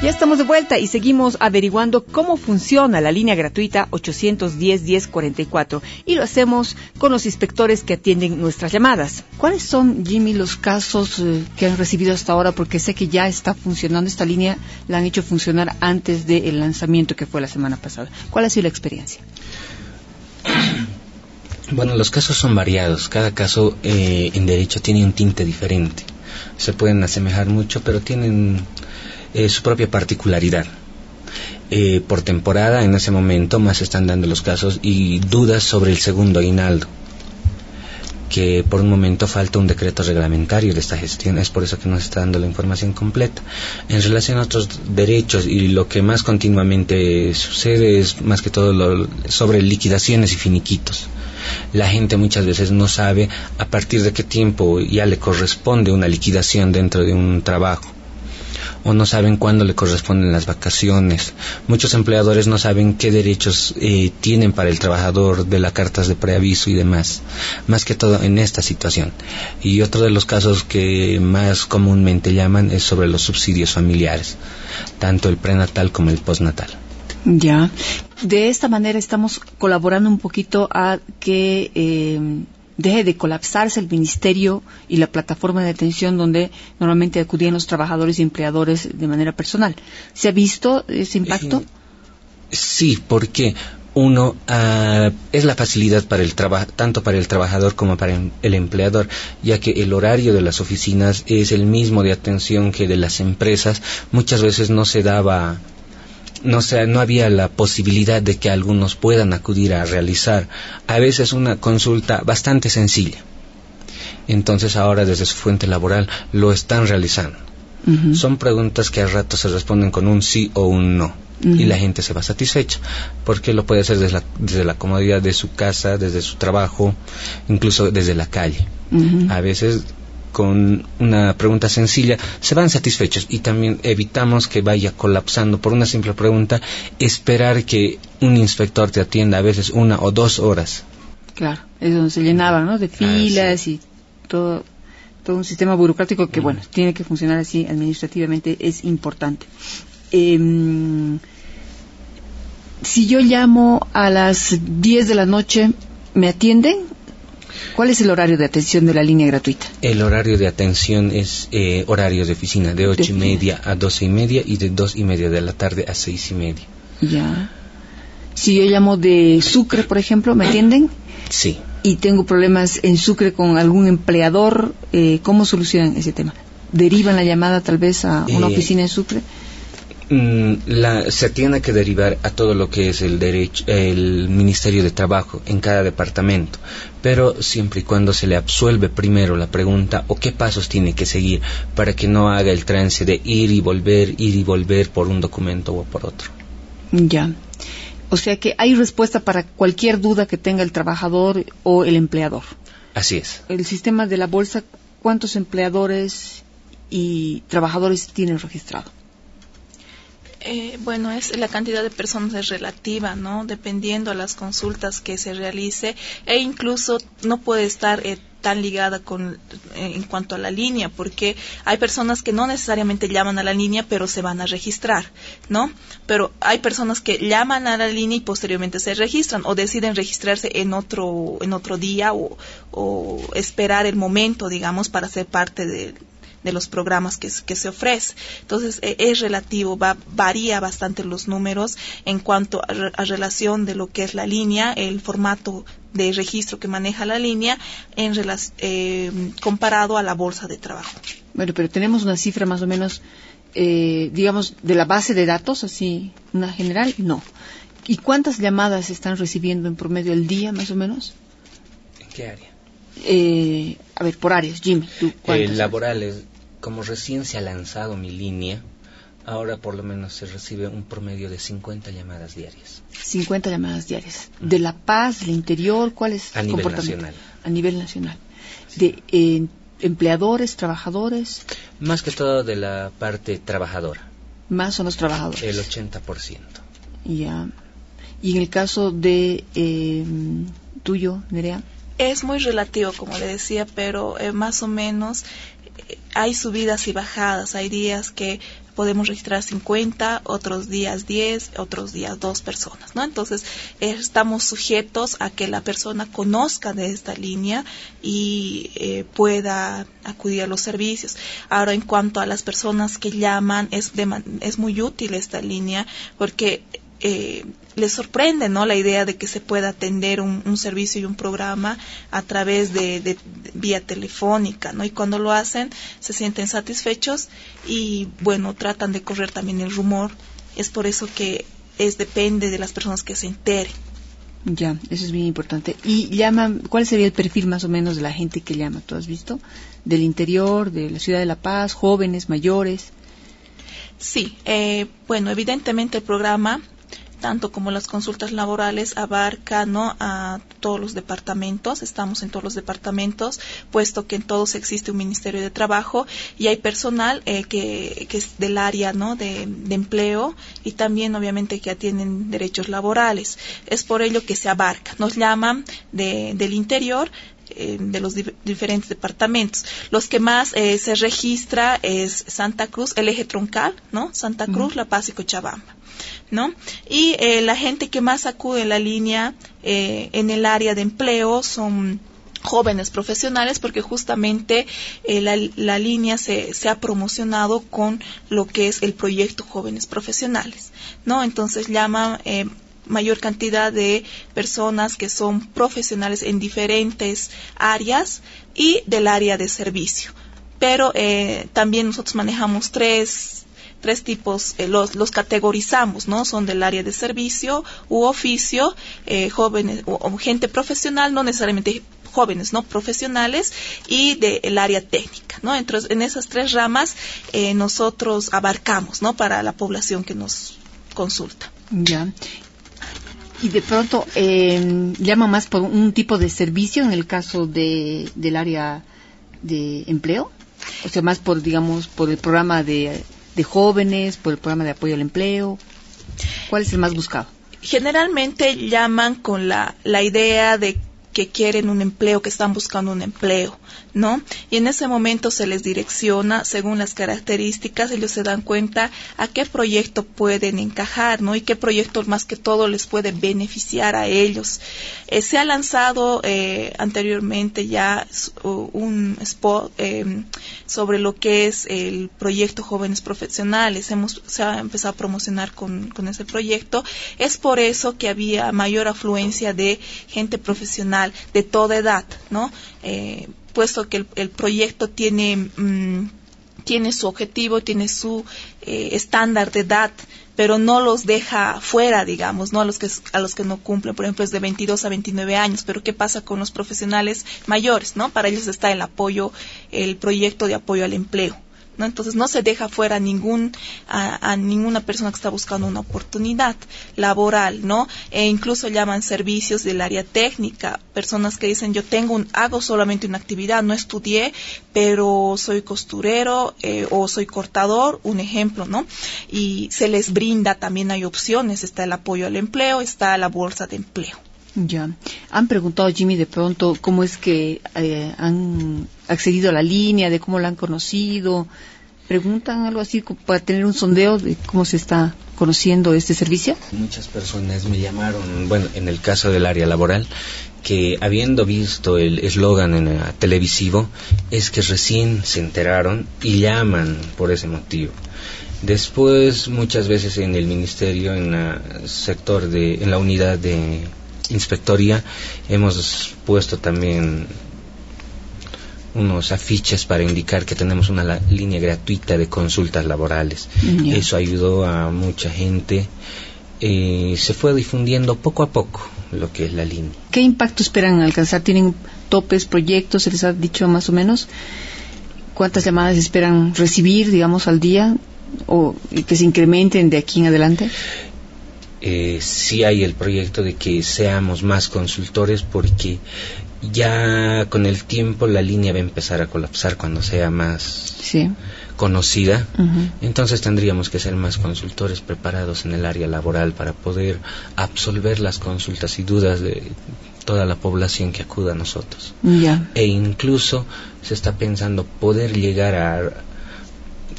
Ya estamos de vuelta y seguimos averiguando cómo funciona la línea gratuita 810-1044 y lo hacemos con los inspectores que atienden nuestras llamadas. ¿Cuáles son, Jimmy, los casos eh, que han recibido hasta ahora? Porque sé que ya está funcionando esta línea, la han hecho funcionar antes del lanzamiento que fue la semana pasada. ¿Cuál ha sido la experiencia? [CLEARS THROAT] Bueno, los casos son variados. Cada caso eh, en derecho tiene un tinte diferente. Se pueden asemejar mucho, pero tienen eh, su propia particularidad. Eh, por temporada, en ese momento, más están dando los casos y dudas sobre el segundo aguinaldo, que por un momento falta un decreto reglamentario de esta gestión, es por eso que no se está dando la información completa. En relación a otros derechos y lo que más continuamente sucede es más que todo sobre liquidaciones y finiquitos. La gente muchas veces no sabe a partir de qué tiempo ya le corresponde una liquidación dentro de un trabajo o no saben cuándo le corresponden las vacaciones. Muchos empleadores no saben qué derechos eh, tienen para el trabajador de las cartas de preaviso y demás, más que todo en esta situación. Y otro de los casos que más comúnmente llaman es sobre los subsidios familiares, tanto el prenatal como el postnatal. Ya. De esta manera estamos colaborando un poquito a que eh, deje de colapsarse el ministerio y la plataforma de atención donde normalmente acudían los trabajadores y empleadores de manera personal. ¿Se ha visto ese impacto? Sí, porque uno ah, es la facilidad para el tanto para el trabajador como para el empleador, ya que el horario de las oficinas es el mismo de atención que de las empresas. Muchas veces no se daba no, sea, no había la posibilidad de que algunos puedan acudir a realizar a veces una consulta bastante sencilla. Entonces ahora desde su fuente laboral lo están realizando. Son preguntas que a rato se responden con un sí o un no. Y la gente se va satisfecha, porque lo puede hacer desde la, desde la comodidad de su casa, desde su trabajo, incluso desde la calle. A veces con una pregunta sencilla, se van satisfechos y también evitamos que vaya colapsando por una simple pregunta, esperar que un inspector te atienda a veces una o dos horas. Claro, es donde se llenaba, ¿no? De ah, filas y todo, todo un sistema burocrático que, bueno, tiene que funcionar así administrativamente, es importante. Em, si yo llamo a las 10 de la noche, ¿me atienden ¿Cuál es el horario de atención de la línea gratuita? El horario de atención es eh, horario de oficina de ocho y media a doce y media y de dos y media de la tarde a seis y media. Ya. Si yo llamo de Sucre, por ejemplo, ¿me atienden? Sí. Y tengo problemas en Sucre con algún empleador, eh, ¿cómo solucionan ese tema? ¿Derivan la llamada tal vez a una eh, oficina en Sucre? Mm, la, se tiene que derivar a todo lo que es el derecho, el Ministerio de Trabajo en cada departamento, pero siempre y cuando se le absuelve primero la pregunta o qué pasos tiene que seguir para que no haga el trance de ir y volver, ir y volver por un documento o por otro. Ya. O sea que hay respuesta para cualquier duda que tenga el trabajador o el empleador. Así es. El sistema de la bolsa, ¿cuántos empleadores y trabajadores tienen registrado? Eh, bueno, es la cantidad de personas es relativa, ¿no? Dependiendo a las consultas que se realice e incluso no puede estar eh, tan ligada con eh, en cuanto a la línea, porque hay personas que no necesariamente llaman a la línea, pero se van a registrar, ¿no? Pero hay personas que llaman a la línea y posteriormente se registran o deciden registrarse en otro en otro día o, o esperar el momento, digamos, para ser parte de, de los programas que, se ofrece. Entonces, e, es relativo, va, varía bastante los números en cuanto a, relación de lo que es la línea, el formato de registro que maneja la línea en eh, comparado a la bolsa de trabajo. Bueno, pero tenemos una cifra más o menos, eh, digamos, de la base de datos, así, una general, no. ¿Y cuántas llamadas están recibiendo en promedio al día, más o menos? ¿En qué área? Eh, a ver, por áreas, Jimmy, ¿tú eh, laborales, como recién se ha lanzado mi línea, ahora por lo menos se recibe un promedio de 50 llamadas diarias. 50 llamadas diarias. ¿De La Paz, del interior? ¿Cuál es A nivel nacional. A nivel nacional. ¿De eh, empleadores, trabajadores? Más que todo de la parte trabajadora. Más son los trabajadores. El 80%. Ya. ¿Y en el caso de eh, tuyo, Nerea? Es muy relativo, como le decía, pero eh, más o menos hay subidas y bajadas. Hay días que podemos registrar 50, otros días 10, otros días 2 personas, ¿no? Entonces, estamos sujetos a que la persona conozca de esta línea y eh, pueda acudir a los servicios. Ahora, en cuanto a las personas que llaman, es, es muy útil esta línea porque eh, les sorprende no la idea de que se pueda atender un, servicio y un programa a través de, vía telefónica no y cuando lo hacen se sienten satisfechos y bueno tratan de correr también el rumor. Es por eso que es depende de las personas que se enteren. Ya eso es bien importante. Y llaman cuál sería el perfil más o menos de la gente que llama tú has visto del interior de la ciudad de la paz jóvenes mayores Sí, eh, bueno, evidentemente el programa tanto como las consultas laborales abarca ¿no? a todos los departamentos, estamos en todos los departamentos, puesto que en todos existe un Ministerio de Trabajo y hay personal eh, que, que, es del área ¿no? de, empleo y también obviamente que atienden derechos laborales. Es por ello que se abarca. Nos llaman de, del interior de los diferentes departamentos. Los que más eh, se registra es Santa Cruz, el eje troncal, ¿no? Santa Cruz, La Paz y Cochabamba. ¿no? Y eh, la gente que más acude en la línea eh, en el área de empleo son jóvenes profesionales porque justamente eh, la, línea se, se, ha promocionado con lo que es el proyecto jóvenes profesionales no entonces llama mayor cantidad de personas que son profesionales en diferentes áreas y del área de servicio pero también nosotros manejamos tres tres tipos, eh, los, los categorizamos, ¿no? Son del área de servicio u oficio, eh, jóvenes o, gente profesional, no necesariamente jóvenes, ¿no? Profesionales y del área técnica, ¿no? Entonces, en esas tres ramas eh, nosotros abarcamos, ¿no? Para la población que nos consulta. Ya. Y de pronto eh, llama más por un tipo de servicio en el caso de, del área de empleo, o sea, más por, digamos, por el programa de de jóvenes, por el programa de apoyo al empleo? ¿Cuál es el más buscado? Generalmente llaman con la, la idea de que quieren un empleo, que están buscando un empleo, ¿no? Y en ese momento se les direcciona según las características, ellos se dan cuenta a qué proyecto pueden encajar, ¿no? Y qué proyecto más que todo les puede beneficiar a ellos. Eh, se ha lanzado eh, anteriormente ya un spot eh, sobre lo que es el proyecto Jóvenes Profesionales. Se ha empezado a promocionar con, con ese proyecto. Es por eso que había mayor afluencia de gente profesional de toda edad, ¿no? puesto que el, proyecto tiene, mm, tiene su objetivo, tiene su estándar de edad pero no los deja fuera, digamos, no a los que a los que no cumplen, por ejemplo, es de 22 a 29 años, pero qué pasa con los profesionales mayores, ¿no? Para ellos está el apoyo, el proyecto de apoyo al empleo. ¿No? Entonces no se deja fuera ningún, a, ninguna persona que está buscando una oportunidad laboral, ¿no? E incluso llaman servicios del área técnica, personas que dicen yo tengo un, hago solamente una actividad, no estudié, pero soy costurero eh, o soy cortador, un ejemplo, ¿no? Y se les brinda también hay opciones, está el apoyo al empleo, está la bolsa de empleo. Ya. Han preguntado, Jimmy, de pronto, cómo es que eh, han accedido a la línea, de cómo la han conocido. ¿Preguntan algo así para tener un sondeo de cómo se está conociendo este servicio? Muchas personas me llamaron, bueno, en el caso del área laboral, que habiendo visto el eslogan en el televisivo, es que recién se enteraron y llaman por ese motivo. Después, muchas veces en el ministerio, en el sector de, en la unidad de inspectoría hemos puesto también unos afiches para indicar que tenemos una línea gratuita de consultas laborales. Eso ayudó a mucha gente. y se fue difundiendo poco a poco lo que es la línea. ¿Qué impacto esperan alcanzar? ¿Tienen topes, proyectos? ¿Se les ha dicho más o menos? ¿Cuántas llamadas esperan recibir, digamos, al día? ¿O que se incrementen de aquí en adelante? Eh, sí hay el proyecto de que seamos más consultores porque ya con el tiempo la línea va a empezar a colapsar cuando sea más conocida. Entonces tendríamos que ser más consultores preparados en el área laboral para poder absolver las consultas y dudas de toda la población que acuda a nosotros. E incluso se está pensando poder llegar a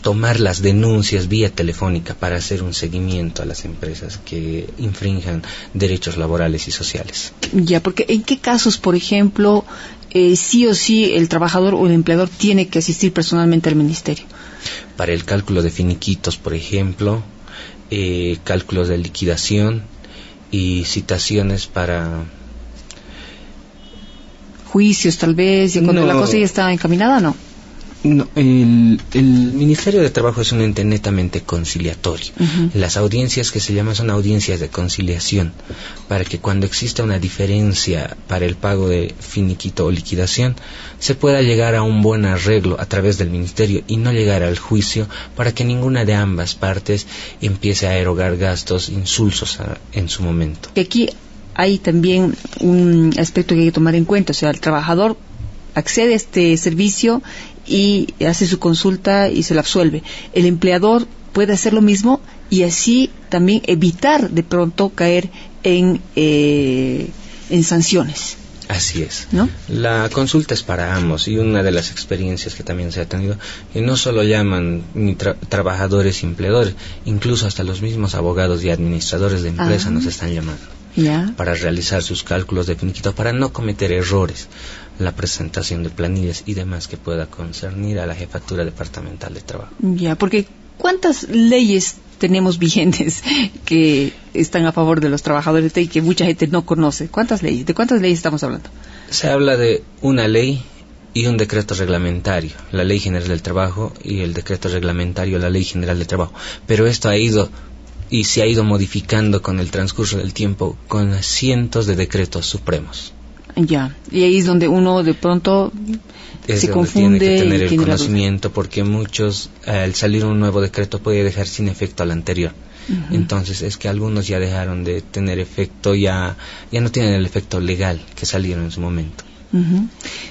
tomar las denuncias vía telefónica para hacer un seguimiento a las empresas que infrinjan derechos laborales y sociales. Ya, porque ¿en qué casos, por ejemplo, eh, sí o sí el trabajador o el empleador tiene que asistir personalmente al ministerio? Para el cálculo de finiquitos, por ejemplo, eh, cálculos de liquidación y citaciones para juicios tal vez, y cuando la cosa ya está encaminada, ¿no? No, el, Ministerio de Trabajo es un ente netamente conciliatorio. Las audiencias que se llaman son audiencias de conciliación, para que cuando exista una diferencia para el pago de finiquito o liquidación, se pueda llegar a un buen arreglo a través del Ministerio y no llegar al juicio para que ninguna de ambas partes empiece a erogar gastos insulsos en su momento. Aquí hay también un aspecto que hay que tomar en cuenta, o sea, el trabajador accede a este servicio y hace su consulta y se la absuelve. El empleador puede hacer lo mismo y así también evitar de pronto caer en, eh, en sanciones. Así es. ¿No? La consulta es para ambos y una de las experiencias que también se ha tenido, que no solo llaman ni trabajadores y empleadores, incluso hasta los mismos abogados y administradores de empresa ah. nos están llamando. Para realizar sus cálculos de finiquito, para no cometer errores la presentación de planillas y demás que pueda concernir a la jefatura departamental de trabajo. Ya, porque ¿cuántas leyes tenemos vigentes [LAUGHS] que están a favor de los trabajadores y que mucha gente no conoce? ¿Cuántas leyes? ¿De cuántas leyes estamos hablando? Se habla de una ley y un decreto reglamentario, la Ley General del Trabajo y el decreto reglamentario, la Ley General del Trabajo. Pero esto ha ido y se ha ido modificando con el transcurso del tiempo con cientos de decretos supremos. Ya, y ahí es donde uno de pronto se confunde. Tiene que tener el conocimiento porque muchos, al salir un nuevo decreto, puede dejar sin efecto al anterior. Entonces es que algunos ya dejaron de tener efecto, ya, ya no tienen el efecto legal que salieron en su momento.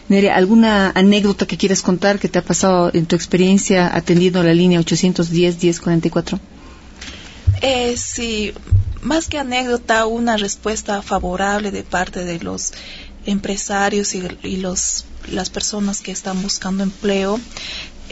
Nere, ¿alguna anécdota que quieras contar que te ha pasado en tu experiencia atendiendo la línea 810-1044? Eh, sí, más que anécdota, una respuesta favorable de parte de los empresarios y, los, las personas que están buscando empleo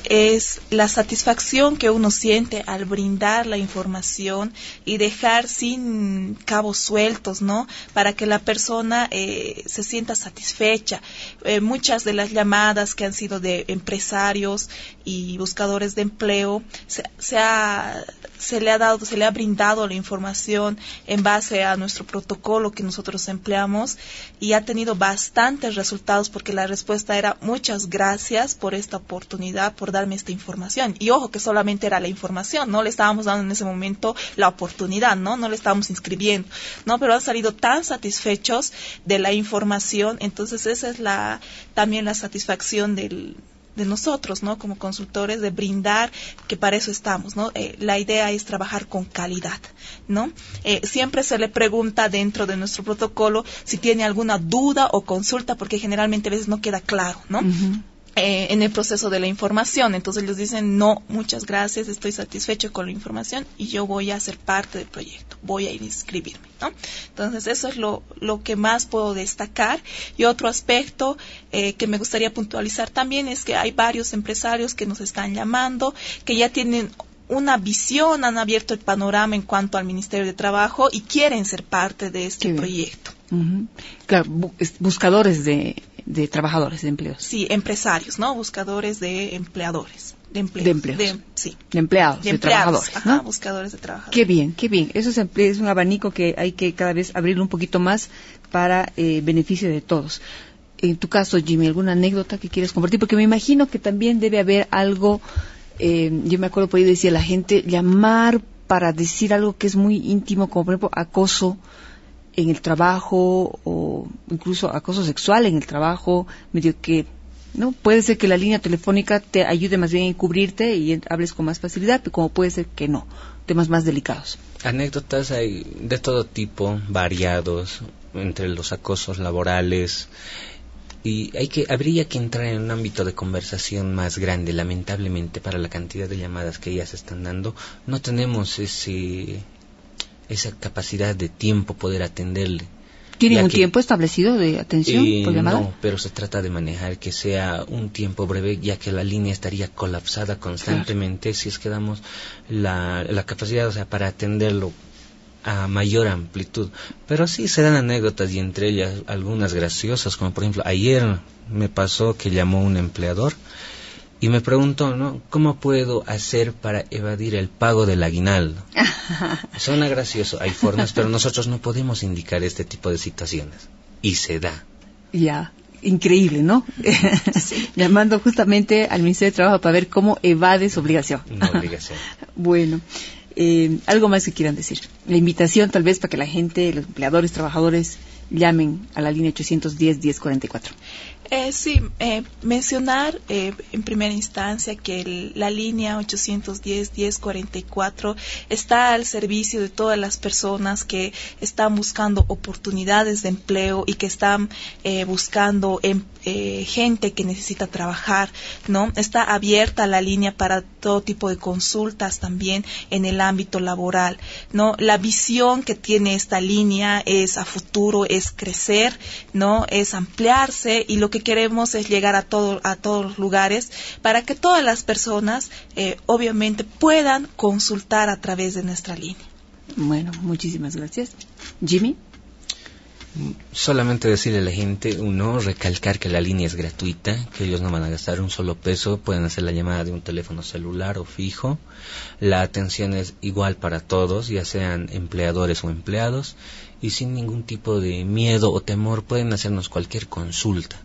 es la satisfacción que uno siente al brindar la información y dejar sin cabos sueltos, ¿no? Para que la persona eh, se sienta satisfecha. Eh, muchas de las llamadas que han sido de empresarios y buscadores de empleo se, se, ha, se le ha dado, se le ha brindado la información en base a nuestro protocolo que nosotros empleamos y ha tenido bastantes resultados porque la respuesta era muchas gracias por esta oportunidad, por darme esta información. Y ojo que solamente era la información, no le estábamos dando en ese momento la oportunidad, ¿no? No le estábamos inscribiendo, ¿no? Pero han salido tan satisfechos de la información, entonces esa es la, también la satisfacción del, de nosotros, ¿no? Como consultores, de brindar, que para eso estamos, ¿no? Eh, la idea es trabajar con calidad, ¿no? Eh, siempre se le pregunta dentro de nuestro protocolo si tiene alguna duda o consulta, porque generalmente a veces no queda claro, ¿no? Eh, en el proceso de la información. Entonces les dicen, no, muchas gracias, estoy satisfecho con la información y yo voy a ser parte del proyecto, voy a inscribirme. ¿no? Entonces eso es lo, lo que más puedo destacar. Y otro aspecto eh, que me gustaría puntualizar también es que hay varios empresarios que nos están llamando, que ya tienen una visión, han abierto el panorama en cuanto al Ministerio de Trabajo y quieren ser parte de este proyecto. Claro, buscadores de de trabajadores, de empleos. Sí, empresarios, ¿no? Buscadores de empleadores. De, empleos, de empleos. De, sí. De empleados, de, trabajadores. Ajá, buscadores de trabajadores. Qué bien, qué bien. Eso es, es, un abanico que hay que cada vez abrir un poquito más para eh, beneficio de todos. En tu caso, Jimmy, ¿alguna anécdota que quieres compartir? Porque me imagino que también debe haber algo, eh, yo me acuerdo por ahí decía la gente, llamar para decir algo que es muy íntimo, como por ejemplo acoso, en el trabajo o incluso acoso sexual en el trabajo, medio que no puede ser que la línea telefónica te ayude más bien a encubrirte y hables con más facilidad, pero como puede ser que no, temas más delicados. Anécdotas hay de todo tipo, variados, entre los acosos laborales y hay que habría que entrar en un ámbito de conversación más grande. Lamentablemente, para la cantidad de llamadas que ya se están dando, no tenemos ese esa capacidad de tiempo poder atenderle. ¿Tienen un tiempo establecido de atención por llamada? No, pero se trata de manejar que sea un tiempo breve, ya que la línea estaría colapsada constantemente si es que damos la, la capacidad, o sea, para atenderlo a mayor amplitud. Pero sí se dan anécdotas y entre ellas algunas graciosas, como por ejemplo ayer me pasó que llamó un empleador y me preguntó, ¿no? ¿Cómo puedo hacer para evadir el pago del aguinaldo? [LAUGHS] Suena gracioso, hay formas, pero nosotros no podemos indicar este tipo de situaciones. Y se da. Ya, increíble, ¿no? [LAUGHS] [LAUGHS] Llamando justamente al Ministerio de Trabajo para ver cómo evade su obligación. No obligación. bueno, eh, algo más que quieran decir. La invitación tal vez para que la gente, los empleadores, trabajadores, llamen a la línea 810-1044. Eh, sí, eh, mencionar eh, en primera instancia que la línea 810-1044 está al servicio de todas las personas que están buscando oportunidades de empleo y que están eh, buscando em, gente que necesita trabajar, ¿no? Está abierta la línea para todo tipo de consultas también en el ámbito laboral, ¿no? La visión que tiene esta línea es a futuro, es crecer, ¿no? Es ampliarse y lo que queremos es llegar a, todo, a todos los lugares para que todas las personas eh, obviamente puedan consultar a través de nuestra línea. Bueno, muchísimas gracias. Jimmy. Solamente decirle a la gente, uno, recalcar que la línea es gratuita, que ellos no van a gastar un solo peso, pueden hacer la llamada de un teléfono celular o fijo. La atención es igual para todos, ya sean empleadores o empleados, y sin ningún tipo de miedo o temor pueden hacernos cualquier consulta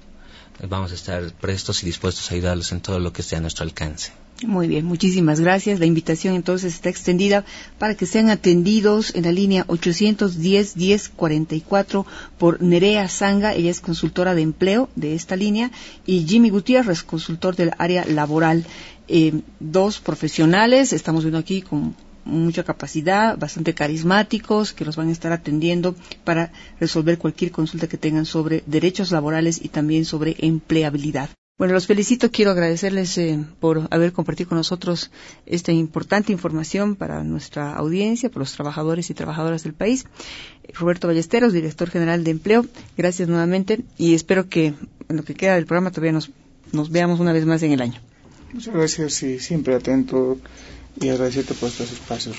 vamos a estar prestos y dispuestos a ayudarlos en todo lo que esté a nuestro alcance. Muy bien, muchísimas gracias. La invitación entonces está extendida para que sean atendidos en la línea 810-1044 por Nerea Zanga, ella es consultora de empleo de esta línea, y Jimmy Gutiérrez, consultor del área laboral. Eh, dos profesionales, estamos viendo aquí con mucha capacidad, bastante carismáticos, que los van a estar atendiendo para resolver cualquier consulta que tengan sobre derechos laborales y también sobre empleabilidad. Bueno, los felicito. Quiero agradecerles eh, por haber compartido con nosotros esta importante información para nuestra audiencia, por los trabajadores y trabajadoras del país. Roberto Ballesteros, director general de empleo, gracias nuevamente y espero que en lo que queda del programa todavía nos, nos veamos una vez más en el año. Muchas gracias y siempre atento y agradecerte por estos espacios.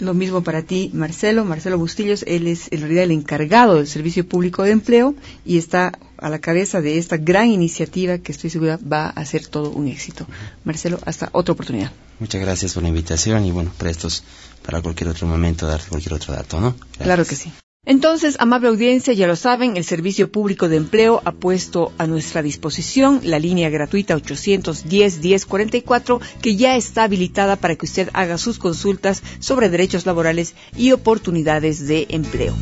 Lo mismo para ti, Marcelo. Marcelo Bustillos, él es en realidad el encargado del Servicio Público de Empleo y está a la cabeza de esta gran iniciativa que estoy segura va a ser todo un éxito. Marcelo, hasta otra oportunidad. Muchas gracias por la invitación y bueno, prestos para cualquier otro momento darte cualquier otro dato, ¿no? Claro que sí. Entonces, amable audiencia, ya lo saben, el Servicio Público de Empleo ha puesto a nuestra disposición la línea gratuita 810-1044 que ya está habilitada para que usted haga sus consultas sobre derechos laborales y oportunidades de empleo.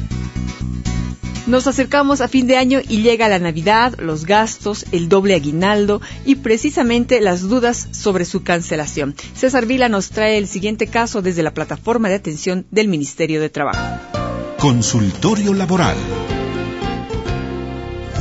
Nos acercamos a fin de año y llega la Navidad, los gastos, el doble aguinaldo y precisamente las dudas sobre su cancelación. César Vila nos trae el siguiente caso desde la plataforma de atención del Ministerio de Trabajo. Consultorio Laboral.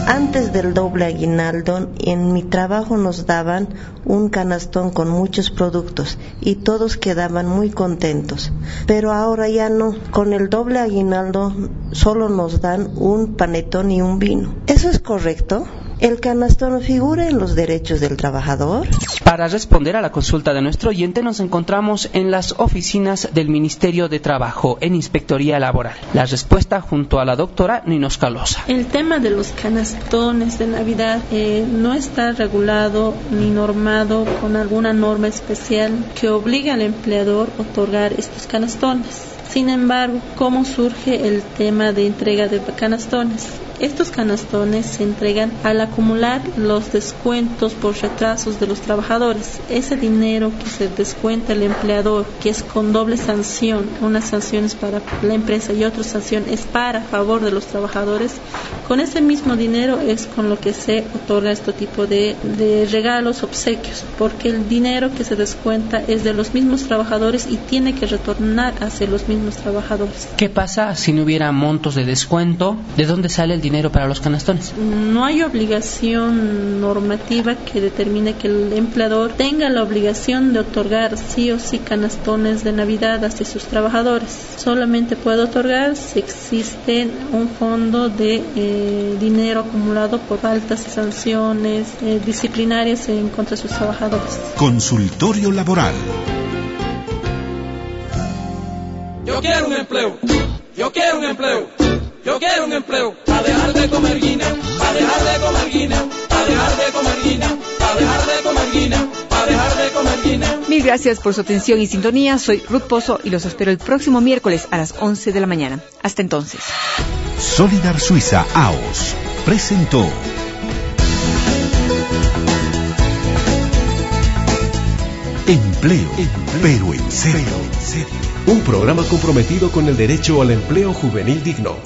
Antes del doble aguinaldo, en mi trabajo nos daban un canastón con muchos productos y todos quedaban muy contentos. Pero ahora ya no. Con el doble aguinaldo solo nos dan un panetón y un vino. ¿Eso es correcto? ¿El canastón figura en los derechos del trabajador? Para responder a la consulta de nuestro oyente nos encontramos en las oficinas del Ministerio de Trabajo en Inspectoría Laboral. La respuesta junto a la doctora Ninos Calosa. El tema de los canastones de Navidad eh, no está regulado ni normado con alguna norma especial que obligue al empleador a otorgar estos canastones. Sin embargo, ¿cómo surge el tema de entrega de canastones? Estos canastones se entregan al acumular los descuentos por retrasos de los trabajadores. Ese dinero que se descuenta el empleador, que es con doble sanción, una sanción es para la empresa y otra sanción es para favor de los trabajadores, Con ese mismo dinero es con lo que se otorga este tipo de, de regalos, obsequios, porque el dinero que se descuenta es de los mismos trabajadores y tiene que retornar hacia los mismos trabajadores. ¿Qué pasa si no hubiera montos de descuento? ¿De dónde sale el dinero para los canastones? No hay obligación normativa que determine que el empleador tenga la obligación de otorgar sí o sí canastones de Navidad hacia sus trabajadores. Solamente puede otorgar si existe un fondo de eh, dinero acumulado por faltas y sanciones eh, disciplinarias en contra de sus trabajadores. Consultorio laboral. Yo quiero un empleo. Yo quiero un empleo. Yo quiero un empleo. A dejar de comer guina. A dejar de comer guina. A dejar de comer guina. A dejar de comer guina. A dejar de comer guina. Mil gracias por su atención y sintonía. Soy Ruth Pozo y los espero el próximo miércoles a las 11 de la mañana. Hasta entonces. Solidar Suiza AOS presentó Empleo, pero en serio. Un programa comprometido con el derecho al empleo juvenil digno.